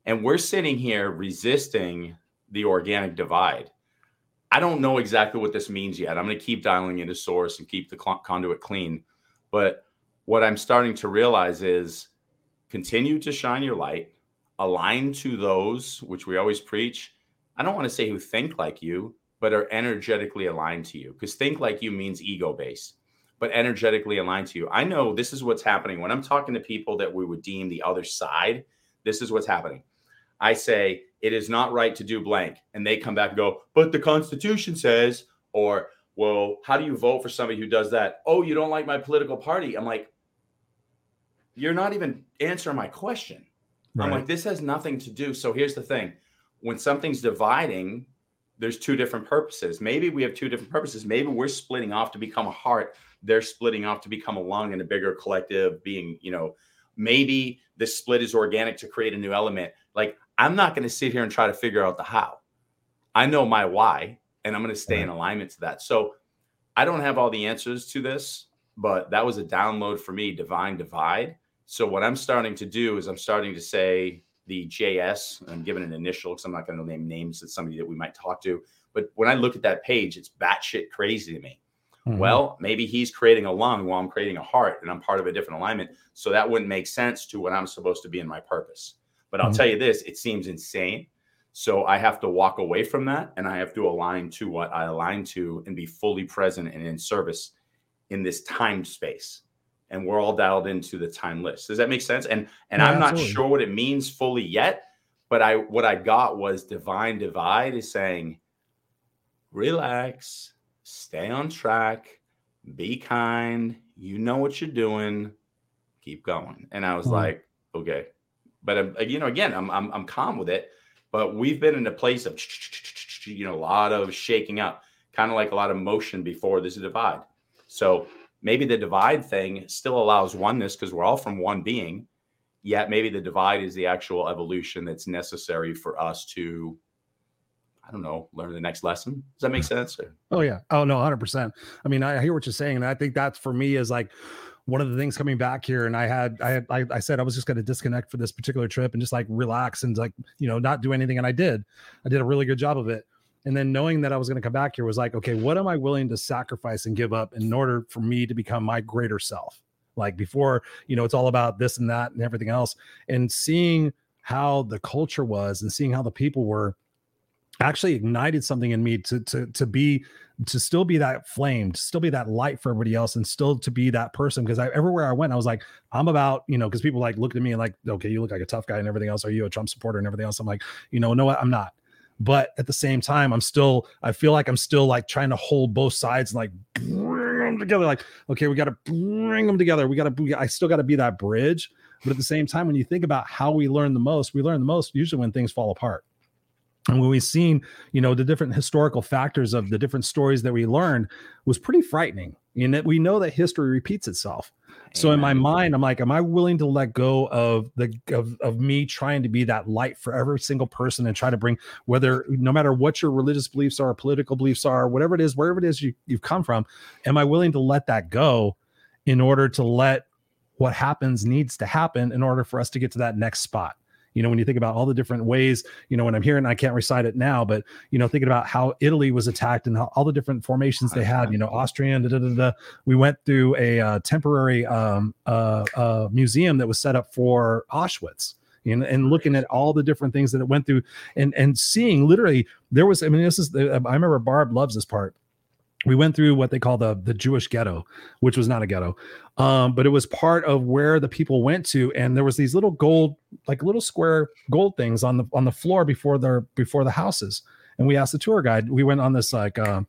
S2: and we're sitting here resisting the organic divide. I don't know exactly what this means yet. I'm going to keep dialing into source and keep the conduit clean. But what I'm starting to realize is continue to shine your light, align to those which we always preach. I don't want to say who think like you, but are energetically aligned to you. Because think like you means ego based, but energetically aligned to you. I know this is what's happening when I'm talking to people that we would deem the other side. This is what's happening. I say, it is not right to do blank. And they come back and go, but the Constitution says, or well, how do you vote for somebody who does that? Oh, you don't like my political party. I'm like, you're not even answering my question. Right. I'm like, this has nothing to do. So here's the thing when something's dividing, there's two different purposes. Maybe we have two different purposes. Maybe we're splitting off to become a heart. They're splitting off to become a lung and a bigger collective being, you know, maybe the split is organic to create a new element. Like, I'm not going to sit here and try to figure out the how. I know my why and I'm going to stay right. in alignment to that. So I don't have all the answers to this, but that was a download for me, divine divide. So what I'm starting to do is I'm starting to say the JS. I'm giving an initial because I'm not going to name names. It's somebody that we might talk to. But when I look at that page, it's batshit crazy to me. Mm-hmm. Well, maybe he's creating a lung while I'm creating a heart, and I'm part of a different alignment. So that wouldn't make sense to what I'm supposed to be in my purpose. But I'll mm-hmm. tell you this: it seems insane so I have to walk away from that and I have to align to what I align to and be fully present and in service in this time space. And we're all dialed into the time list. Does that make sense? And and yeah, I'm not absolutely. sure what it means fully yet, but I what I got was divine divide is saying relax, stay on track, be kind, you know what you're doing, keep going. And I was mm-hmm. like, okay. But um, you know, again, I'm, I'm I'm calm with it but we've been in a place of, you know, a lot of shaking up, kind of like a lot of motion before there's a divide. So maybe the divide thing still allows oneness because we're all from one being. Yet maybe the divide is the actual evolution that's necessary for us to I don't know, learn the next lesson. Does that make sense?
S1: Oh yeah. Oh no, hundred percent. I mean, I hear what you're saying, and I think that's for me is like one of the things coming back here and i had i had i, I said i was just going to disconnect for this particular trip and just like relax and like you know not do anything and i did i did a really good job of it and then knowing that i was going to come back here was like okay what am i willing to sacrifice and give up in order for me to become my greater self like before you know it's all about this and that and everything else and seeing how the culture was and seeing how the people were actually ignited something in me to to to be to still be that flame, to still be that light for everybody else, and still to be that person. Because I everywhere I went, I was like, I'm about, you know, because people like looked at me and like, okay, you look like a tough guy and everything else. Are you a Trump supporter and everything else? I'm like, you know, no. I'm not. But at the same time, I'm still, I feel like I'm still like trying to hold both sides and like bring them together. Like, okay, we got to bring them together. We got to, I still got to be that bridge. But at the same time, when you think about how we learn the most, we learn the most usually when things fall apart and when we've seen you know the different historical factors of the different stories that we learned was pretty frightening You that we know that history repeats itself. So in my mind, I'm like, am I willing to let go of the of, of me trying to be that light for every single person and try to bring whether no matter what your religious beliefs are, political beliefs are, whatever it is, wherever it is you, you've come from, am I willing to let that go in order to let what happens needs to happen in order for us to get to that next spot? You know when you think about all the different ways you know when i'm hearing i can't recite it now but you know thinking about how italy was attacked and how, all the different formations they had you know austrian da, da, da, da. we went through a uh, temporary um, uh, uh, museum that was set up for auschwitz and, and looking at all the different things that it went through and and seeing literally there was i mean this is the, i remember barb loves this part we went through what they call the the Jewish ghetto, which was not a ghetto, um, but it was part of where the people went to, and there was these little gold, like little square gold things on the on the floor before their before the houses. And we asked the tour guide. We went on this like uh,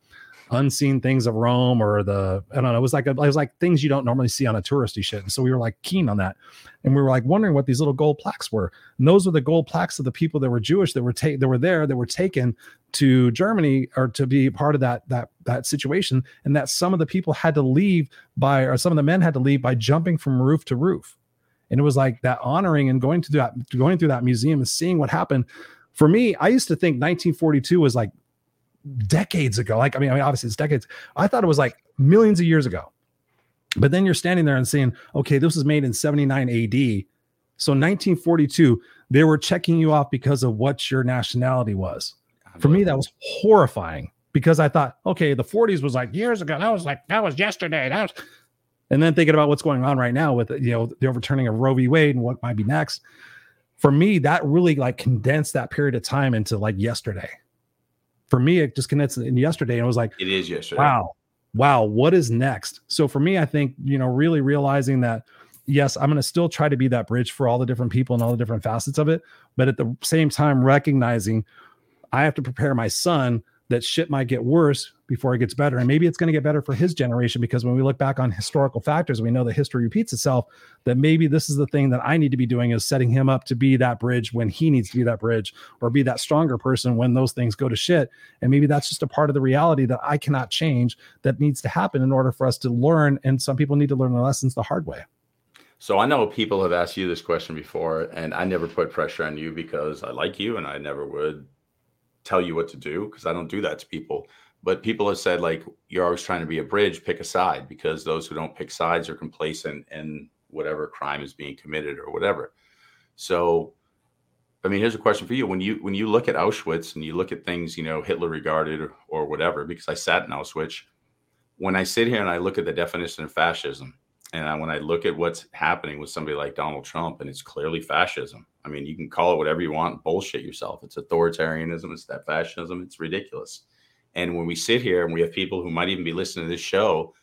S1: unseen things of Rome or the I don't know. It was like a, it was like things you don't normally see on a touristy shit. And so we were like keen on that, and we were like wondering what these little gold plaques were. And those were the gold plaques of the people that were Jewish that were take that were there that were taken to Germany or to be part of that that that situation, and that some of the people had to leave by or some of the men had to leave by jumping from roof to roof. And it was like that honoring and going to that going through that museum and seeing what happened for me, I used to think 1942 was like decades ago. Like, I mean, I mean, obviously it's decades. I thought it was like millions of years ago. But then you're standing there and saying, okay, this was made in 79 AD. So 1942, they were checking you off because of what your nationality was. For me, that was horrifying because I thought, okay, the 40s was like years ago. That was like, that was yesterday. That was, and then thinking about what's going on right now with, you know, the overturning of Roe v. Wade and what might be next. For me, that really like condensed that period of time into like yesterday for me, it just connects in yesterday and it was like,
S2: it is yesterday.
S1: Wow. Wow. What is next? So for me, I think, you know, really realizing that, yes, I'm going to still try to be that bridge for all the different people and all the different facets of it. But at the same time, recognizing I have to prepare my son that shit might get worse before it gets better. And maybe it's going to get better for his generation because when we look back on historical factors, we know that history repeats itself. That maybe this is the thing that I need to be doing is setting him up to be that bridge when he needs to be that bridge or be that stronger person when those things go to shit. And maybe that's just a part of the reality that I cannot change that needs to happen in order for us to learn. And some people need to learn the lessons the hard way.
S2: So I know people have asked you this question before, and I never put pressure on you because I like you and I never would tell you what to do because I don't do that to people. But people have said like you're always trying to be a bridge pick a side because those who don't pick sides are complacent in whatever crime is being committed or whatever. So i mean here's a question for you. When you when you look at auschwitz and you look at things you know hitler regarded or, or whatever because i sat in auschwitz when i sit here and i look at the definition of fascism and I, when i look at what's happening with somebody like donald trump and it's clearly fascism i mean you can call it whatever you want bullshit yourself it's authoritarianism it's that fascism it's ridiculous and when we sit here and we have people who might even be listening to this show,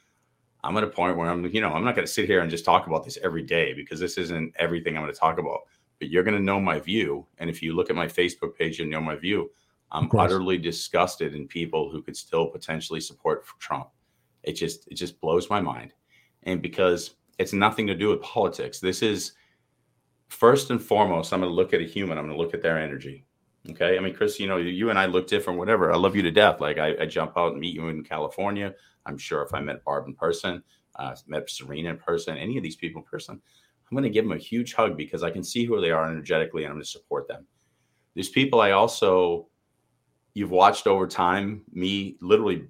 S2: I'm at a point where I'm, you know, I'm not going to sit here and just talk about this every day because this isn't everything I'm going to talk about. But you're going to know my view. And if you look at my Facebook page, you know my view. I'm utterly disgusted in people who could still potentially support Trump. It just it just blows my mind. And because it's nothing to do with politics. This is first and foremost, I'm going to look at a human. I'm going to look at their energy. Okay. I mean, Chris, you know, you and I look different, whatever. I love you to death. Like I, I jump out and meet you in California. I'm sure if I met Barb in person, uh, met Serena in person, any of these people in person, I'm going to give them a huge hug because I can see who they are energetically and I'm going to support them. These people I also, you've watched over time, me literally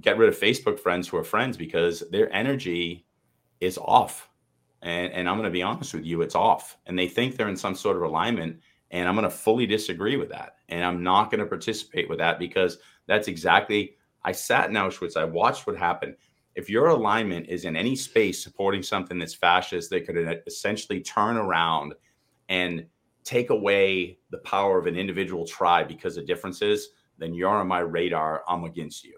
S2: get rid of Facebook friends who are friends because their energy is off. And, and I'm going to be honest with you, it's off. And they think they're in some sort of alignment and I'm going to fully disagree with that. And I'm not going to participate with that because that's exactly, I sat in Auschwitz, I watched what happened. If your alignment is in any space supporting something that's fascist, that could essentially turn around and take away the power of an individual tribe because of differences, then you're on my radar. I'm against you.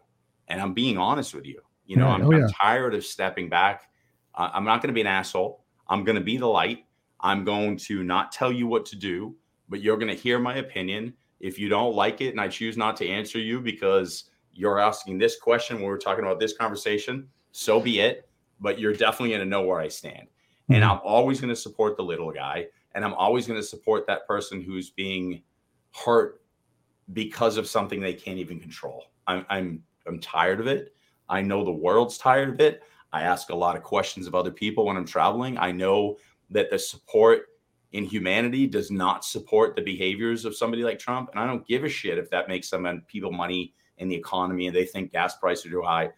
S2: And I'm being honest with you. You know, I'm, oh, yeah. I'm, tired of stepping back. Uh, I'm not going to be an asshole. I'm going to be the light. I'm going to not tell you what to do but you're going to hear my opinion. If you don't like it and I choose not to answer you because you're asking this question when we're talking about this conversation, so be it. But you're definitely going to know where I stand. Mm-hmm. And I'm always going to support the little guy. And I'm always going to support that person who's being hurt because of something they can't even control. I'm, I'm, I'm tired of it. I know the world's tired of it. I ask a lot of questions of other people when I'm traveling. I know that the support in humanity does not support the behaviors of somebody like Trump. And I don't give a shit if that makes some people money in the economy and they think gas prices are too high.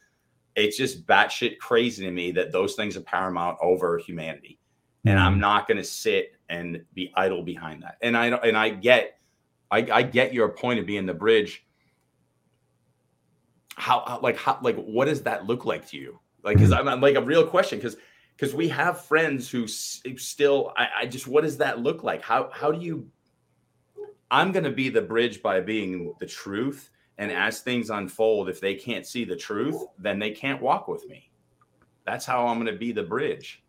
S2: It's just batshit crazy to me that those things are paramount over humanity. And I'm mm. not going to sit and be idle behind that. And I and I get, I, I get your point of being the bridge. How like how like what does that look like to you? Like, because I'm like a real question because because we have friends who still I, I just what does that look like? How how do you i'm going to be the bridge by being the truth and as things unfold if they can't see the truth then they can't walk with me. That's how i'm going to be the bridge.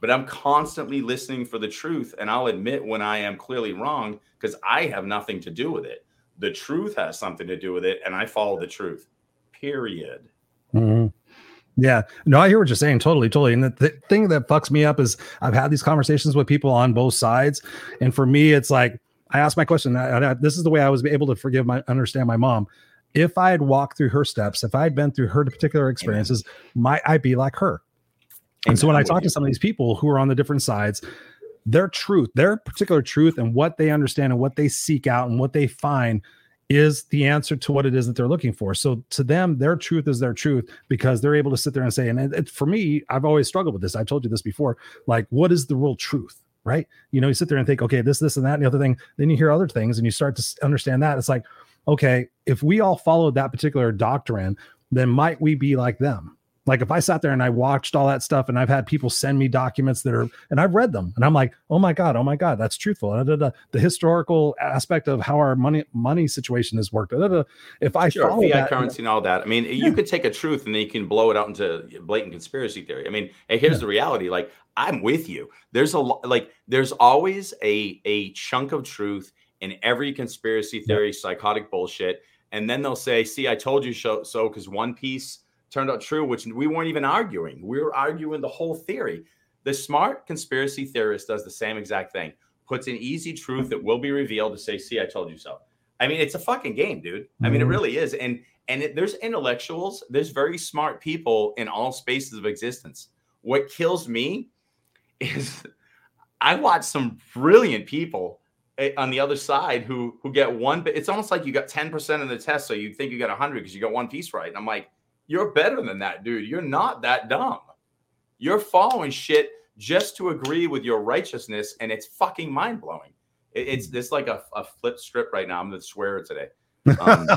S2: But i'm constantly listening for the truth and i'll admit when i am clearly wrong because i have nothing to do with it. The truth has something to do with it and i follow the truth period.
S1: Mm-hmm. Yeah, no, I hear what you're saying. Totally, totally. And the, the thing that fucks me up is I've had these conversations with people on both sides, and for me, it's like I ask my question. I, I, this is the way I was able to forgive my understand my mom. If I had walked through her steps, if I had been through her particular experiences, Amen. might I be like her? And so when I talk to some of these people who are on the different sides, their truth, their particular truth, and what they understand and what they seek out and what they find is the answer to what it is that they're looking for. So to them, their truth is their truth because they're able to sit there and say, and it, it, for me, I've always struggled with this. I told you this before. Like, what is the real truth? Right? You know, you sit there and think, okay, this, this, and that, and the other thing. Then you hear other things, and you start to understand that. It's like, okay, if we all followed that particular doctrine, then might we be like them? Like if I sat there and I watched all that stuff and I've had people send me documents that are and I've read them and I'm like, oh my God, oh my God, that's truthful. The historical aspect of how our money money situation has worked. If I
S2: sure, fiat that, currency and all that. I mean, yeah. you could take a truth and then you can blow it out into blatant conspiracy theory. I mean, hey, here's yeah. the reality. Like, I'm with you. There's a lot like there's always a a chunk of truth in every conspiracy theory, yeah. psychotic bullshit. And then they'll say, see, I told you so because one piece turned out true, which we weren't even arguing. We were arguing the whole theory. The smart conspiracy theorist does the same exact thing, puts an easy truth that will be revealed to say, see, I told you so. I mean, it's a fucking game, dude. I mean, it mm-hmm. really is. And and it, there's intellectuals, there's very smart people in all spaces of existence. What kills me is I watch some brilliant people eh, on the other side who who get one But it's almost like you got 10% of the test so you think you got 100 because you got one piece right and i'm like you're better than that, dude. You're not that dumb. You're following shit just to agree with your righteousness, and it's fucking mind blowing. It, it's this like a, a flip strip right now. I'm gonna swear today. Um,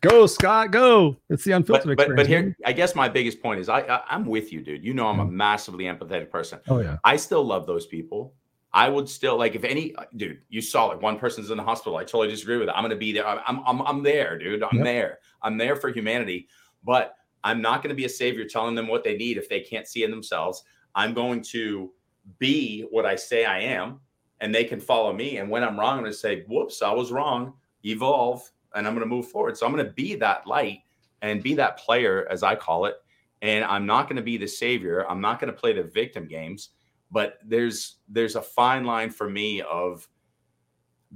S1: go Scott, go! It's the
S2: unfiltered. But, but, but here, I guess my biggest point is I, I am with you, dude. You know I'm a mm-hmm. massively empathetic person.
S1: Oh yeah.
S2: I still love those people. I would still like if any dude, you saw like one person's in the hospital. I totally disagree with it. I'm gonna be there. I'm I'm I'm there, dude. I'm yep. there. I'm there for humanity. But I'm not going to be a savior telling them what they need if they can't see in themselves. I'm going to be what I say I am, and they can follow me. And when I'm wrong, I'm going to say, whoops, I was wrong, evolve, and I'm going to move forward. So I'm going to be that light and be that player, as I call it. And I'm not going to be the savior. I'm not going to play the victim games. But there's there's a fine line for me of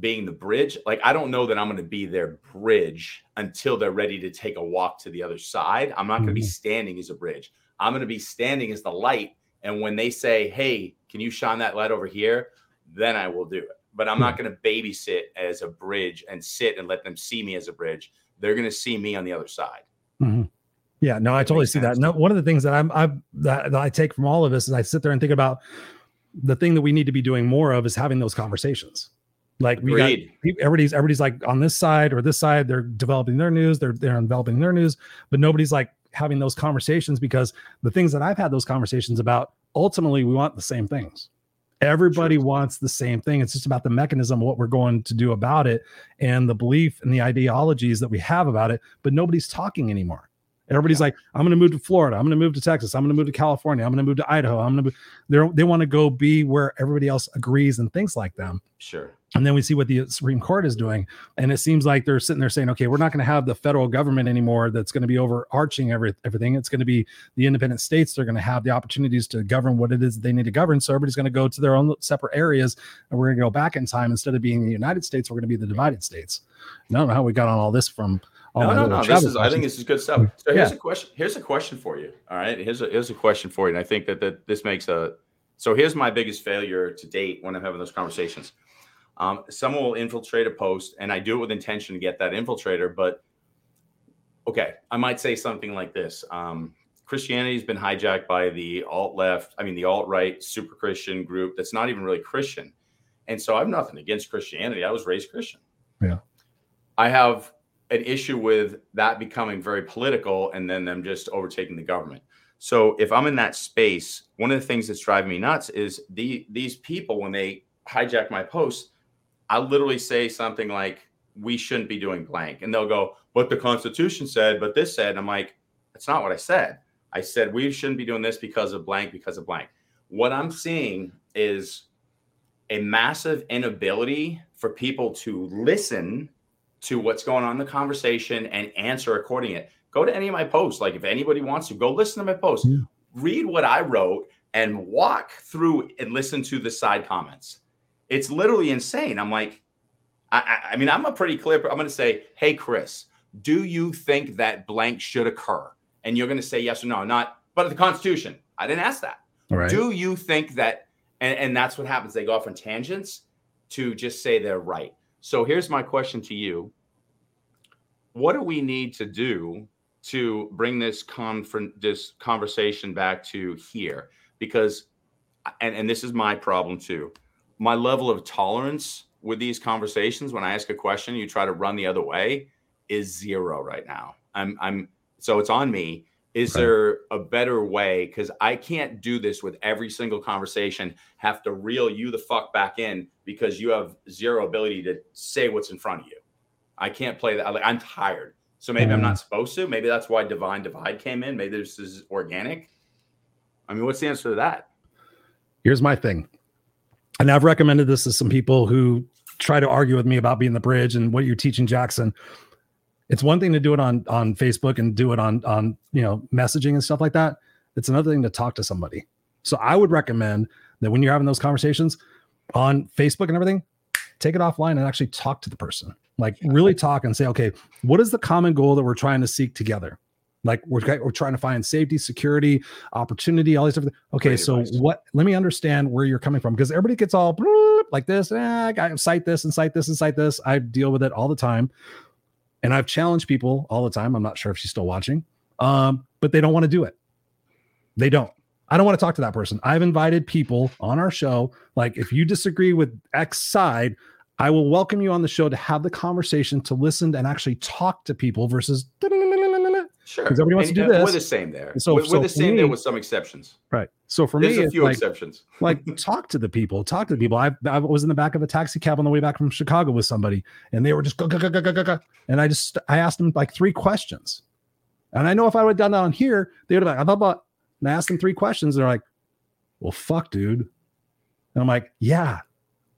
S2: being the bridge. Like, I don't know that I'm going to be their bridge until they're ready to take a walk to the other side. I'm not mm-hmm. going to be standing as a bridge. I'm going to be standing as the light. And when they say, Hey, can you shine that light over here? Then I will do it. But I'm not hmm. going to babysit as a bridge and sit and let them see me as a bridge. They're going to see me on the other side.
S1: Mm-hmm. Yeah, no, I totally see that. No, one of the things that I'm, I that, that I take from all of this is I sit there and think about the thing that we need to be doing more of is having those conversations like we Agreed. got everybody's everybody's like on this side or this side, they're developing their news, they're they're developing their news, but nobody's like having those conversations because the things that I've had those conversations about, ultimately we want the same things. Everybody sure. wants the same thing. It's just about the mechanism, what we're going to do about it, and the belief and the ideologies that we have about it, but nobody's talking anymore. Everybody's yeah. like, I'm going to move to Florida. I'm going to move to Texas. I'm going to move to California. I'm going to move to Idaho. I'm going to. They they want to go be where everybody else agrees and thinks like them.
S2: Sure.
S1: And then we see what the Supreme Court is doing, and it seems like they're sitting there saying, "Okay, we're not going to have the federal government anymore. That's going to be overarching every, everything. It's going to be the independent states. They're going to have the opportunities to govern what it is they need to govern. So everybody's going to go to their own separate areas, and we're going to go back in time instead of being the United States. We're going to be the divided states. And I don't know how we got on all this from All
S2: no, no, no. This is. I think this is good stuff. So here's yeah. a question. Here's a question for you. All right. Here's a here's a question for you, and I think that that this makes a. So here's my biggest failure to date when I'm having those conversations. Um, someone will infiltrate a post, and I do it with intention to get that infiltrator. But okay, I might say something like this: um, Christianity has been hijacked by the alt left. I mean, the alt right super Christian group that's not even really Christian. And so I have nothing against Christianity. I was raised Christian.
S1: Yeah.
S2: I have an issue with that becoming very political and then them just overtaking the government. So if I'm in that space, one of the things that's driving me nuts is the these people when they hijack my posts, I literally say something like, "We shouldn't be doing blank," and they'll go, "But the Constitution said," but this said, and I'm like, "That's not what I said. I said we shouldn't be doing this because of blank, because of blank." What I'm seeing is a massive inability for people to listen to what's going on in the conversation and answer according it. Go to any of my posts. Like if anybody wants to, go listen to my posts. Yeah. Read what I wrote and walk through and listen to the side comments. It's literally insane. I'm like, I, I mean, I'm a pretty clear. I'm going to say, hey, Chris, do you think that blank should occur? And you're going to say yes or no. Not, but the Constitution. I didn't ask that.
S1: Right.
S2: Do you think that? And, and that's what happens. They go off on tangents to just say they're right. So here's my question to you. What do we need to do to bring this confer- this conversation back to here? Because and, and this is my problem too. My level of tolerance with these conversations when I ask a question, you try to run the other way is zero right now. I'm I'm so it's on me. Is right. there a better way? Because I can't do this with every single conversation, have to reel you the fuck back in because you have zero ability to say what's in front of you. I can't play that. I'm tired. So maybe mm. I'm not supposed to. Maybe that's why Divine Divide came in. Maybe this is organic. I mean, what's the answer to that?
S1: Here's my thing. And I've recommended this to some people who try to argue with me about being the bridge and what you're teaching Jackson it's one thing to do it on on Facebook and do it on on you know messaging and stuff like that. It's another thing to talk to somebody. So I would recommend that when you're having those conversations on Facebook and everything, take it offline and actually talk to the person. Like really talk and say, okay, what is the common goal that we're trying to seek together? Like we're, we're trying to find safety, security, opportunity, all these different. Things. Okay, Great so advice. what? Let me understand where you're coming from because everybody gets all like this. Eh, I cite this and cite this and cite this. I deal with it all the time. And I've challenged people all the time. I'm not sure if she's still watching, um, but they don't want to do it. They don't. I don't want to talk to that person. I've invited people on our show. Like, if you disagree with X side, I will welcome you on the show to have the conversation, to listen and actually talk to people versus
S2: Sure. Because everybody wants and, to do uh, this. We're the same there. So we're, so we're the same me, there with some exceptions.
S1: Right. So for
S2: There's
S1: me,
S2: a few
S1: like,
S2: exceptions.
S1: like talk to the people, talk to the people. I, I was in the back of a taxi cab on the way back from Chicago with somebody, and they were just go, go, go, go, go, go, go. And I just, I asked them like three questions. And I know if I would have done that on here, they would have like, I thought about, and I asked them three questions. They're like, well, fuck, dude. And I'm like, yeah,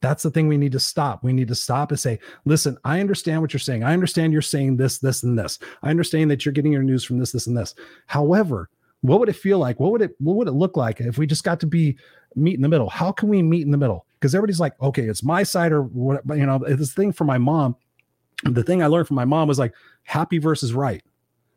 S1: that's the thing we need to stop. We need to stop and say, listen, I understand what you're saying. I understand you're saying this, this, and this. I understand that you're getting your news from this, this, and this. However, what would it feel like? What would it what would it look like if we just got to be meet in the middle? How can we meet in the middle? Because everybody's like, okay, it's my side or what you know, this thing for my mom. The thing I learned from my mom was like happy versus right.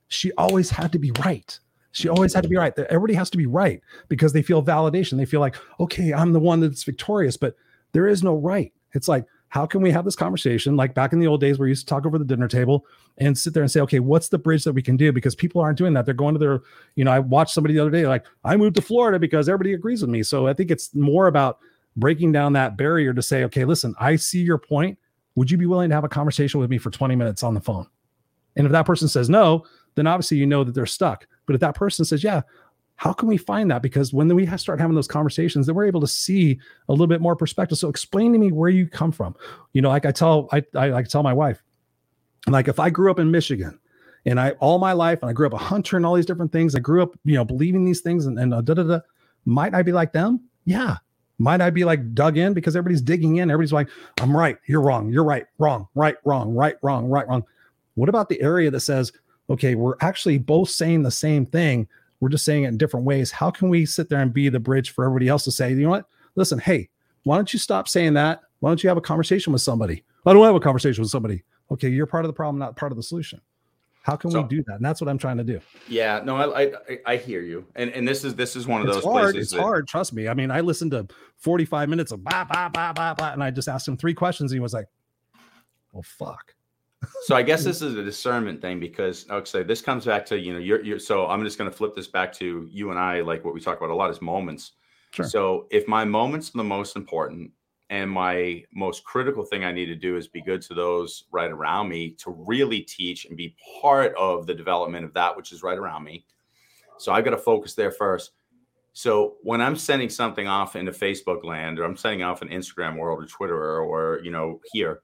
S1: She always had to be right. She always had to be right. Everybody has to be right because they feel validation. They feel like, okay, I'm the one that's victorious. But there is no right. It's like, how can we have this conversation like back in the old days we used to talk over the dinner table and sit there and say, okay, what's the bridge that we can do? Because people aren't doing that. They're going to their, you know, I watched somebody the other day, like, I moved to Florida because everybody agrees with me. So I think it's more about breaking down that barrier to say, okay, listen, I see your point. Would you be willing to have a conversation with me for 20 minutes on the phone? And if that person says no, then obviously you know that they're stuck. But if that person says, yeah, how can we find that? Because when we start having those conversations, then we're able to see a little bit more perspective. So explain to me where you come from. You know, like I tell, I, I like tell my wife, like if I grew up in Michigan and I all my life and I grew up a hunter and all these different things, I grew up, you know, believing these things and, and uh, da da da. Might I be like them? Yeah. Might I be like dug in because everybody's digging in? Everybody's like, I'm right, you're wrong, you're right, wrong, right, wrong, right, wrong, right, wrong. What about the area that says, okay, we're actually both saying the same thing, we're just saying it in different ways. How can we sit there and be the bridge for everybody else to say, you know what? Listen, hey, why don't you stop saying that? Why don't you have a conversation with somebody? I don't have a conversation with somebody. Okay, you're part of the problem, not part of the solution. How can
S2: So-
S1: we do that? And that's what I'm trying to do.
S2: Yeah, no, I, I I hear you, and and this is this is one of
S1: It's
S2: those
S1: hard.
S2: places.
S1: It's
S2: that-
S1: hard. Trust me. I mean, I listened to 45 minutes of blah blah blah blah blah, and I just asked him three questions, and he was like, "Well, fuck."
S2: So I guess this is a discernment thing because okay, this comes back to you know you're, you're so I'm just going to flip this back to you and I like what we talk about a lot is moments.
S1: Sure.
S2: So if my moments are the most important and my most critical thing I need to do is be good to those right around me to really teach and be part of the development of that which is right around me. So I got to focus there first. So when I'm sending something off into Facebook land or I'm sending off an Instagram world or Twitter or, or you know here,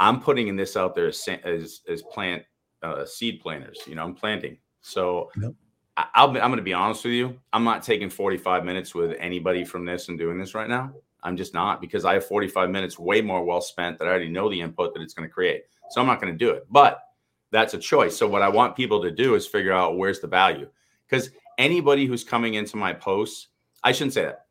S2: I'm putting in this out there as as, as plant uh, seed planters. You know, I'm planting. So
S1: Yep.
S2: I, I'm going to be honest with you. I'm not taking 45 minutes with anybody from this and doing this right now. I'm just not because I have 45 minutes way more well spent that I already know the input that it's going to create. So I'm not going to do it. But that's a choice. So what I want people to do is figure out where's the value. Because anybody who's coming into my posts, I shouldn't say that.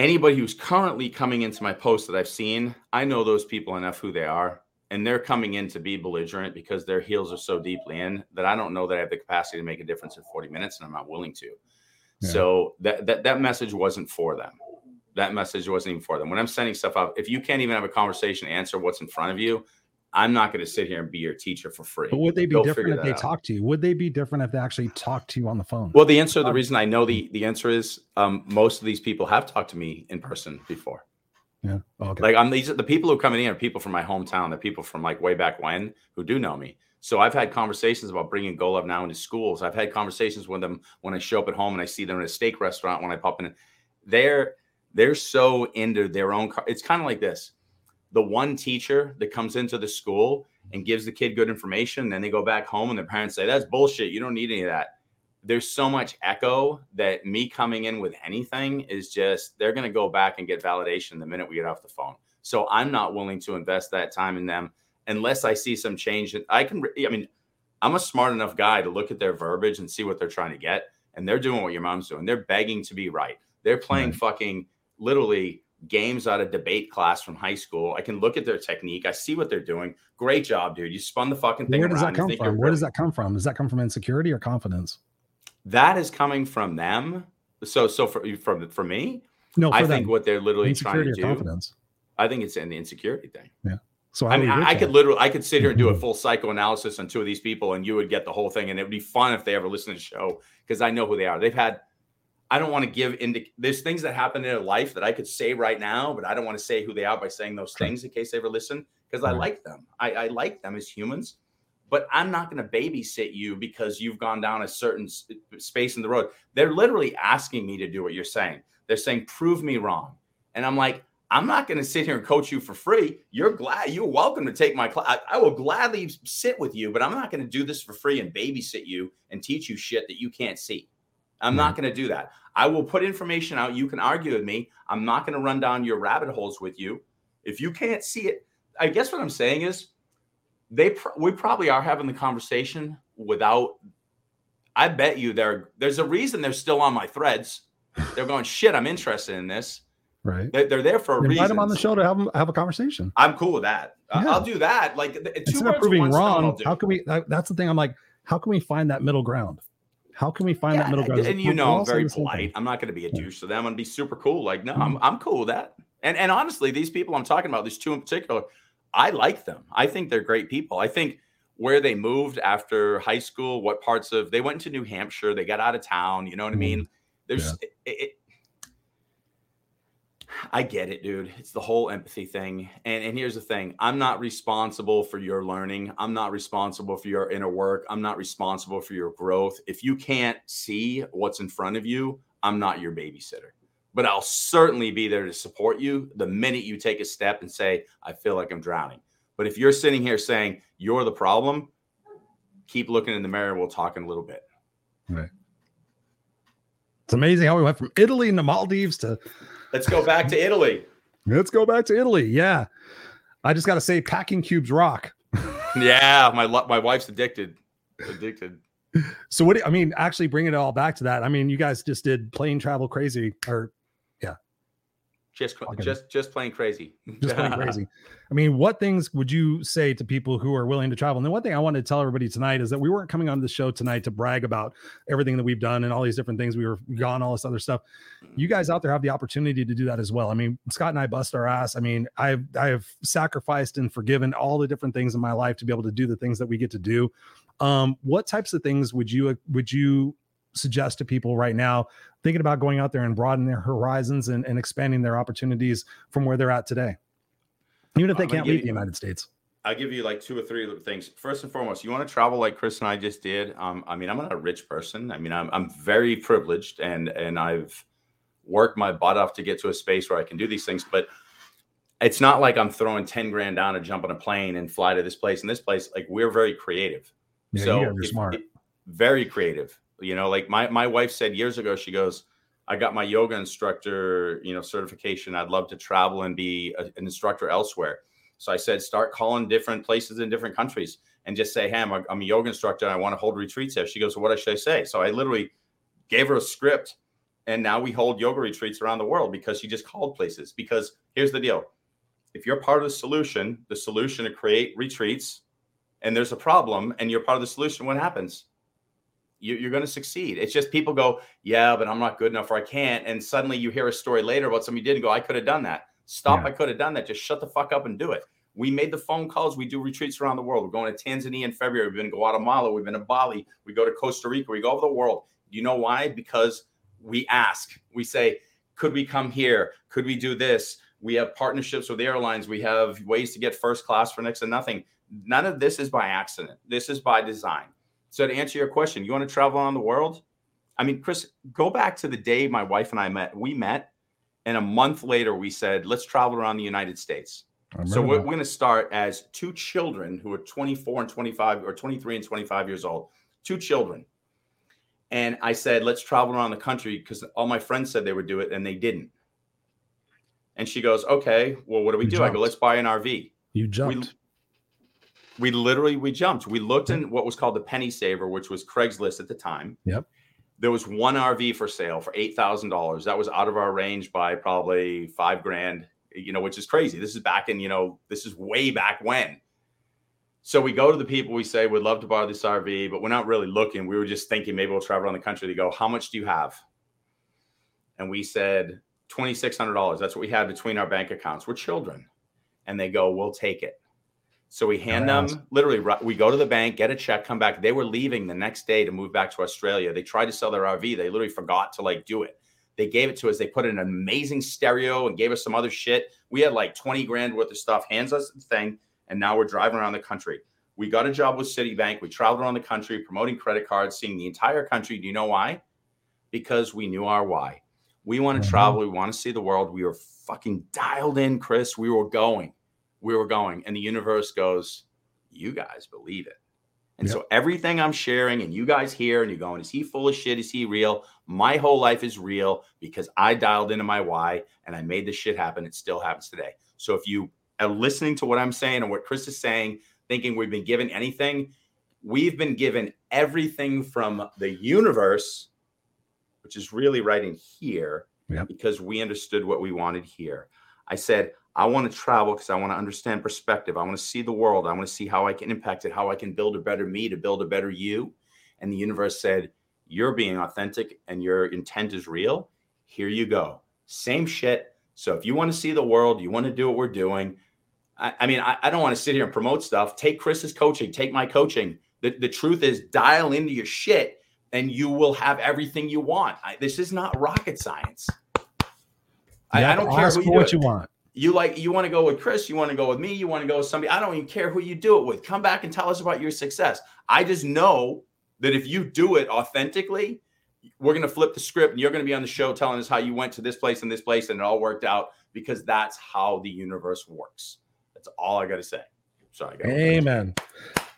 S2: Anybody who's currently coming into my posts that I've seen, I know those people enough who they are, and they're coming in to be belligerent because their heels are so deeply in that I don't know that I have the capacity to make a difference in 40 minutes, and I'm not willing to.
S1: Yeah.
S2: So that, that that message wasn't for them. That message wasn't even for them. When I'm sending stuff out, if you can't even have a conversation, answer what's in front of you, I'm not going to sit here and be your teacher for free.
S1: But would they be
S2: Go
S1: different if they
S2: out.
S1: talk to you? Would they be different if they actually talk to you on the phone?
S2: Well, the answer, the reason I know the the answer is um, most of these people have talked to me in person before.
S1: yeah. Oh, okay.
S2: Like I'm these the people who come in are people from my hometown. They're people from like way back when who do know me. So I've had conversations about bringing Go Love Now into schools. I've had conversations with them when I show up at home and I see them in a steak restaurant when I pop in. They're they're so into their own. car- It's kind of like this: the one teacher that comes into the school and gives the kid good information, then they go back home and their parents say, "That's bullshit. You don't need any of that." There's so much echo that me coming in with anything is just they're going to go back and get validation the minute we get off the phone. So I'm not willing to invest that time in them unless I see some change. I can, I mean, I'm a smart enough guy to look at their verbiage and see what they're trying to get. And they're doing what your mom's doing. They're begging to be right. They're playing fucking literally games out of debate class from high school. I can look at their technique. I see what they're doing. Great job, dude. You spun the fucking thing
S1: Where does
S2: around.
S1: that come from? Where does that come from? Does that come from insecurity or confidence?
S2: That is coming from them. So, so for from for me,
S1: No, for
S2: I
S1: them.
S2: think what they're literally trying to do.
S1: confidence.
S2: I think it's an insecurity thing. Yeah.
S1: So how
S2: I mean, I, I could literally, I could sit here and do a mm-hmm. full psychoanalysis on two of these people, and you would get the whole thing, and it would be fun if they ever listen to the show because I know who they are. They've had. I don't want to give into. There's things that happen in their life that I could say right now, but I don't want to say who they are by saying those things in case they ever listen because I like them. I, I like them as humans, but I'm not going to babysit you because you've gone down a certain space in the road. They're literally asking me to do what you're saying. They're saying, "Prove me wrong," and I'm like, I'm not going to sit here and coach you for free. You're glad you're welcome to take my class. I, I will gladly sit with you, but I'm not going to do this for free and babysit you and teach you shit that you can't see. I'm not going to do that. I will put information out. You can argue with me. I'm not going to run down your rabbit holes with you. If you can't see it, I guess what I'm saying is they pr- we probably are having the conversation without I bet you there there's a reason they're still on my threads. They're going shit, I'm interested in this.
S1: right.
S2: They're, they're there for a
S1: Invite
S2: reason.
S1: them on the show to have them have a conversation.
S2: I'm cool with that.
S1: Yeah.
S2: I'll do that. Like two
S1: Instead of proving wrong, how can we? that- That's the thing. I'm like, how can we find that middle ground? How can we find
S2: Yeah,
S1: that middle ground?
S2: and you know I'm very polite. I'm not going to be a
S1: Mm-hmm.
S2: douche to them. I'm going to be super cool. Like, no, I'm I'm cool with that. And and honestly, these people I'm talking about, these two in particular, I like them. I think they're great people. I think where they moved after high school, what parts of they went to New Hampshire, they got out of town. You know what I mean? There's it, it, I get it, dude. It's the whole empathy thing. And and here's the thing. I'm not responsible for your learning. I'm not responsible for your inner work. I'm not responsible for your growth. If you can't see what's in front of you, I'm not your babysitter. But I'll certainly be there to support you the minute you take a step and say, I feel like I'm drowning. But if you're sitting here saying you're the problem, keep looking in the mirror. We'll talk in a little bit. Right.
S1: It's amazing how we went from Italy and the Maldives to
S2: Let's go back to Italy.
S1: let's go back to Italy. Yeah. I just got to say, packing cubes rock.
S2: Yeah, my my wife's addicted. Addicted.
S1: So what do, I mean, actually bring it all back to that. I mean, you guys just did plane travel crazy or
S2: Just just just plain crazy.
S1: just plain crazy. I mean, what things would you say to people who are willing to travel? And the one thing I wanted to tell everybody tonight is that we weren't coming on the show tonight to brag about everything that we've done and all these different things we were gone, all this other stuff. You guys out there have the opportunity to do that as well. I mean, Scott and I bust our ass. I mean, I've I have sacrificed and forgiven all the different things in my life to be able to do the things that we get to do. Um, what types of things would you would you suggest to people right now thinking about going out there and broadening their horizons and, and expanding their opportunities from where they're at today, even if they can't leave the United States?
S2: I'll give you like two or three things. First and foremost, you want to travel like Chris and I just did. Um, I mean, I'm not a rich person. I mean, I'm I'm very privileged, and and I've worked my butt off to get to a space where I can do these things. But it's not like I'm throwing ten grand down to jump on a plane and fly to this place and this place. Like we're very creative.
S1: Yeah, so you're smart. It,
S2: very creative. You know, like my my wife said years ago, she goes, I got my yoga instructor, you know, certification. I'd love to travel and be a, an instructor elsewhere. So I said, start calling different places in different countries and just say, hey, I'm a, I'm a yoga instructor. And I want to hold retreats there. She goes, well, what should I say? So I literally gave her a script. And now we hold yoga retreats around the world because she just called places. Because here's the deal if you're part of the solution, the solution to create retreats, and there's a problem, and you're part of the solution, what happens? You, are going to succeed. It's just people go, yeah, but I'm not good enough or I can't. And suddenly you hear a story later about somebody did and go, I could have done that. Stop. Yeah. I could have done that. Just shut the fuck up and do it. We made the phone calls. We do retreats around the world. We're going to Tanzania in February. We've been to Guatemala. We've been to Bali. We go to Costa Rica. We go over the world. You know why? Because we ask. We say, could we come here? Could we do this? We have partnerships with airlines. We have ways to get first class for next to nothing. None of this is by accident. This is by design. So to answer your question, you want to travel around the world? I mean, Chris, go back to the day my wife and I met. We met, and a month later we said, "Let's travel around the United States." So we're, we're going to start as two children who are 24 and 25, or 23 and 25 years old. Two children, and I said, "Let's travel around the country," because all my friends said they would do it, and they didn't. And she goes, "Okay, well, what do we you do?" Jumped. I go, "Let's buy an RV."
S1: You jumped.
S2: We literally we jumped. We looked in what was called the penny saver, which was Craigslist at the time.
S1: Yep.
S2: There was one RV for sale for eight thousand dollars. That was out of our range by probably five grand. You know, which is crazy. This is back in you know this is way back when. So we go to the people. We say we'd love to borrow this RV, but we're not really looking. We were just thinking maybe we'll travel around the country. They go, how much do you have? And we said twenty six hundred dollars. That's what we had between our bank accounts. We're children, and they go, we'll take it. So we hand them literally, we go to the bank, get a check, come back. They were leaving the next day to move back to Australia. They tried to sell their RV. They literally forgot to like do it. They gave it to us. They put in an amazing stereo and gave us some other shit. We had like 20 grand worth of stuff, hands us the thing. And now we're driving around the country. We got a job with Citibank. We traveled around the country promoting credit cards, seeing the entire country. Do you know why? Because we knew our why. We want to mm-hmm. travel. We want to see the world. We were fucking dialed in, Chris. We were going we were going and the universe goes you guys believe it. And yep. so everything i'm sharing and you guys hear and you're going is he full of shit? Is he real? My whole life is real because i dialed into my why and i made this shit happen. It still happens today. So if you are listening to what i'm saying and what chris is saying thinking we've been given anything we've been given everything from the universe which is really right in here yep. because we understood what we wanted here. I said I want to travel because I want to understand perspective. I want to see the world. I want to see how I can impact it, how I can build a better me to build a better you. And the universe said, You're being authentic and your intent is real. Here you go. Same shit. So if you want to see the world, you want to do what we're doing. I, I mean, I, I, don't want to sit here and promote stuff. Take Chris's coaching, take my coaching. The, the truth is, dial into your shit and you will have everything you want. I, this is not rocket science.
S1: I, I, don't care who you what you want
S2: you like you want to go with Chris, you want to go with me, you want to go with somebody. I don't even care who you do it with. Come back and tell us about your success. I just know that if you do it authentically, we're going to flip the script and you're going to be on the show telling us how you went to this place and this place and it all worked out because that's how the universe works. That's all I got to say. Sorry.
S1: Amen.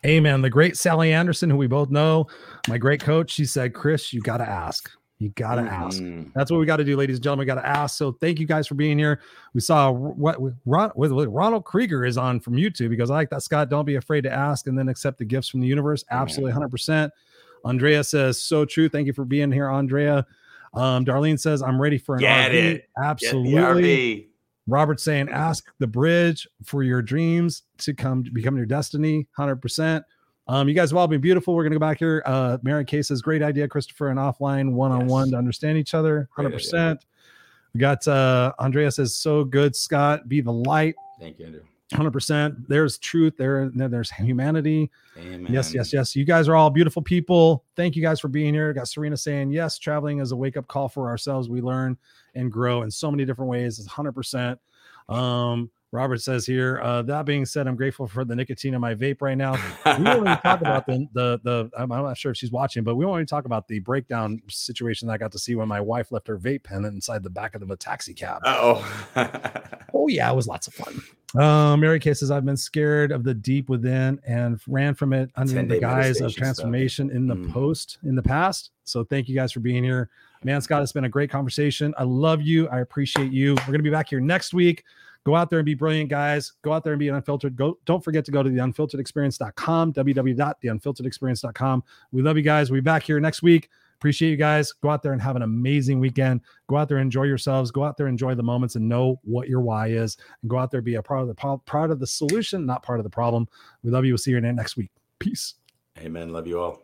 S1: Amen. The great Sally Anderson, who we both know, my great coach, she said, Chris, you got to ask. You got to mm-hmm. ask. That's what we got to do, ladies and gentlemen. We got to ask. So thank you guys for being here. We saw what Ron, with, Ronald Krieger is on from YouTube because I like that, Scott. Don't be afraid to ask and then accept the gifts from the universe. Absolutely 100%. Andrea says, so true. Thank you for being here, Andrea. Um, Darlene says, I'm ready for an
S2: Get
S1: RV.
S2: it.
S1: Absolutely. Robert saying, ask the bridge for your dreams to come to become your destiny. 100%. Um, you guys have all been beautiful. We're going to go back here. Uh, Mary Kay says, great idea, Christopher, and offline one on one to understand each other. 100%. We got uh, Andrea says, so good, Scott. Be the light.
S2: Thank you, Andrew.
S1: 100%. There's truth. There, and then there's humanity.
S2: Amen.
S1: Yes, yes, yes. You guys are all beautiful people. Thank you guys for being here. Got Serena saying, yes, traveling is a wake up call for ourselves. We learn and grow in so many different ways. It's 100%. Um, Robert says here, uh, that being said, I'm grateful for the nicotine in my vape right now. We won't even talk about the, the, the, I'm not sure if she's watching, but we won't even talk about the breakdown situation that I got to see when my wife left her vape pen inside the back of a taxi cab.
S2: oh.
S1: Oh yeah, it was lots of fun. Um, Mary Kay says I've been scared of the deep within and ran from it under the guise of
S2: meditation stuff.
S1: transformation in the
S2: Mm.
S1: post in the past. So thank you guys for being here. Man, Scott, it's been a great conversation. I love you. I appreciate you. We're gonna be back here next week. Go out there and be brilliant, guys. Go out there and be unfiltered. Go, don't forget to go to the unfilteredexperience.com, www.theunfilteredexperience.com. We love you guys. We'll be back here next week. Appreciate you guys. Go out there and have an amazing weekend. Go out there enjoy yourselves. Go out there enjoy the moments and know what your why is. And go out there be a part of the part of the solution, not part of the problem. We love you. We'll see you next week. Peace.
S2: Amen. Love you all.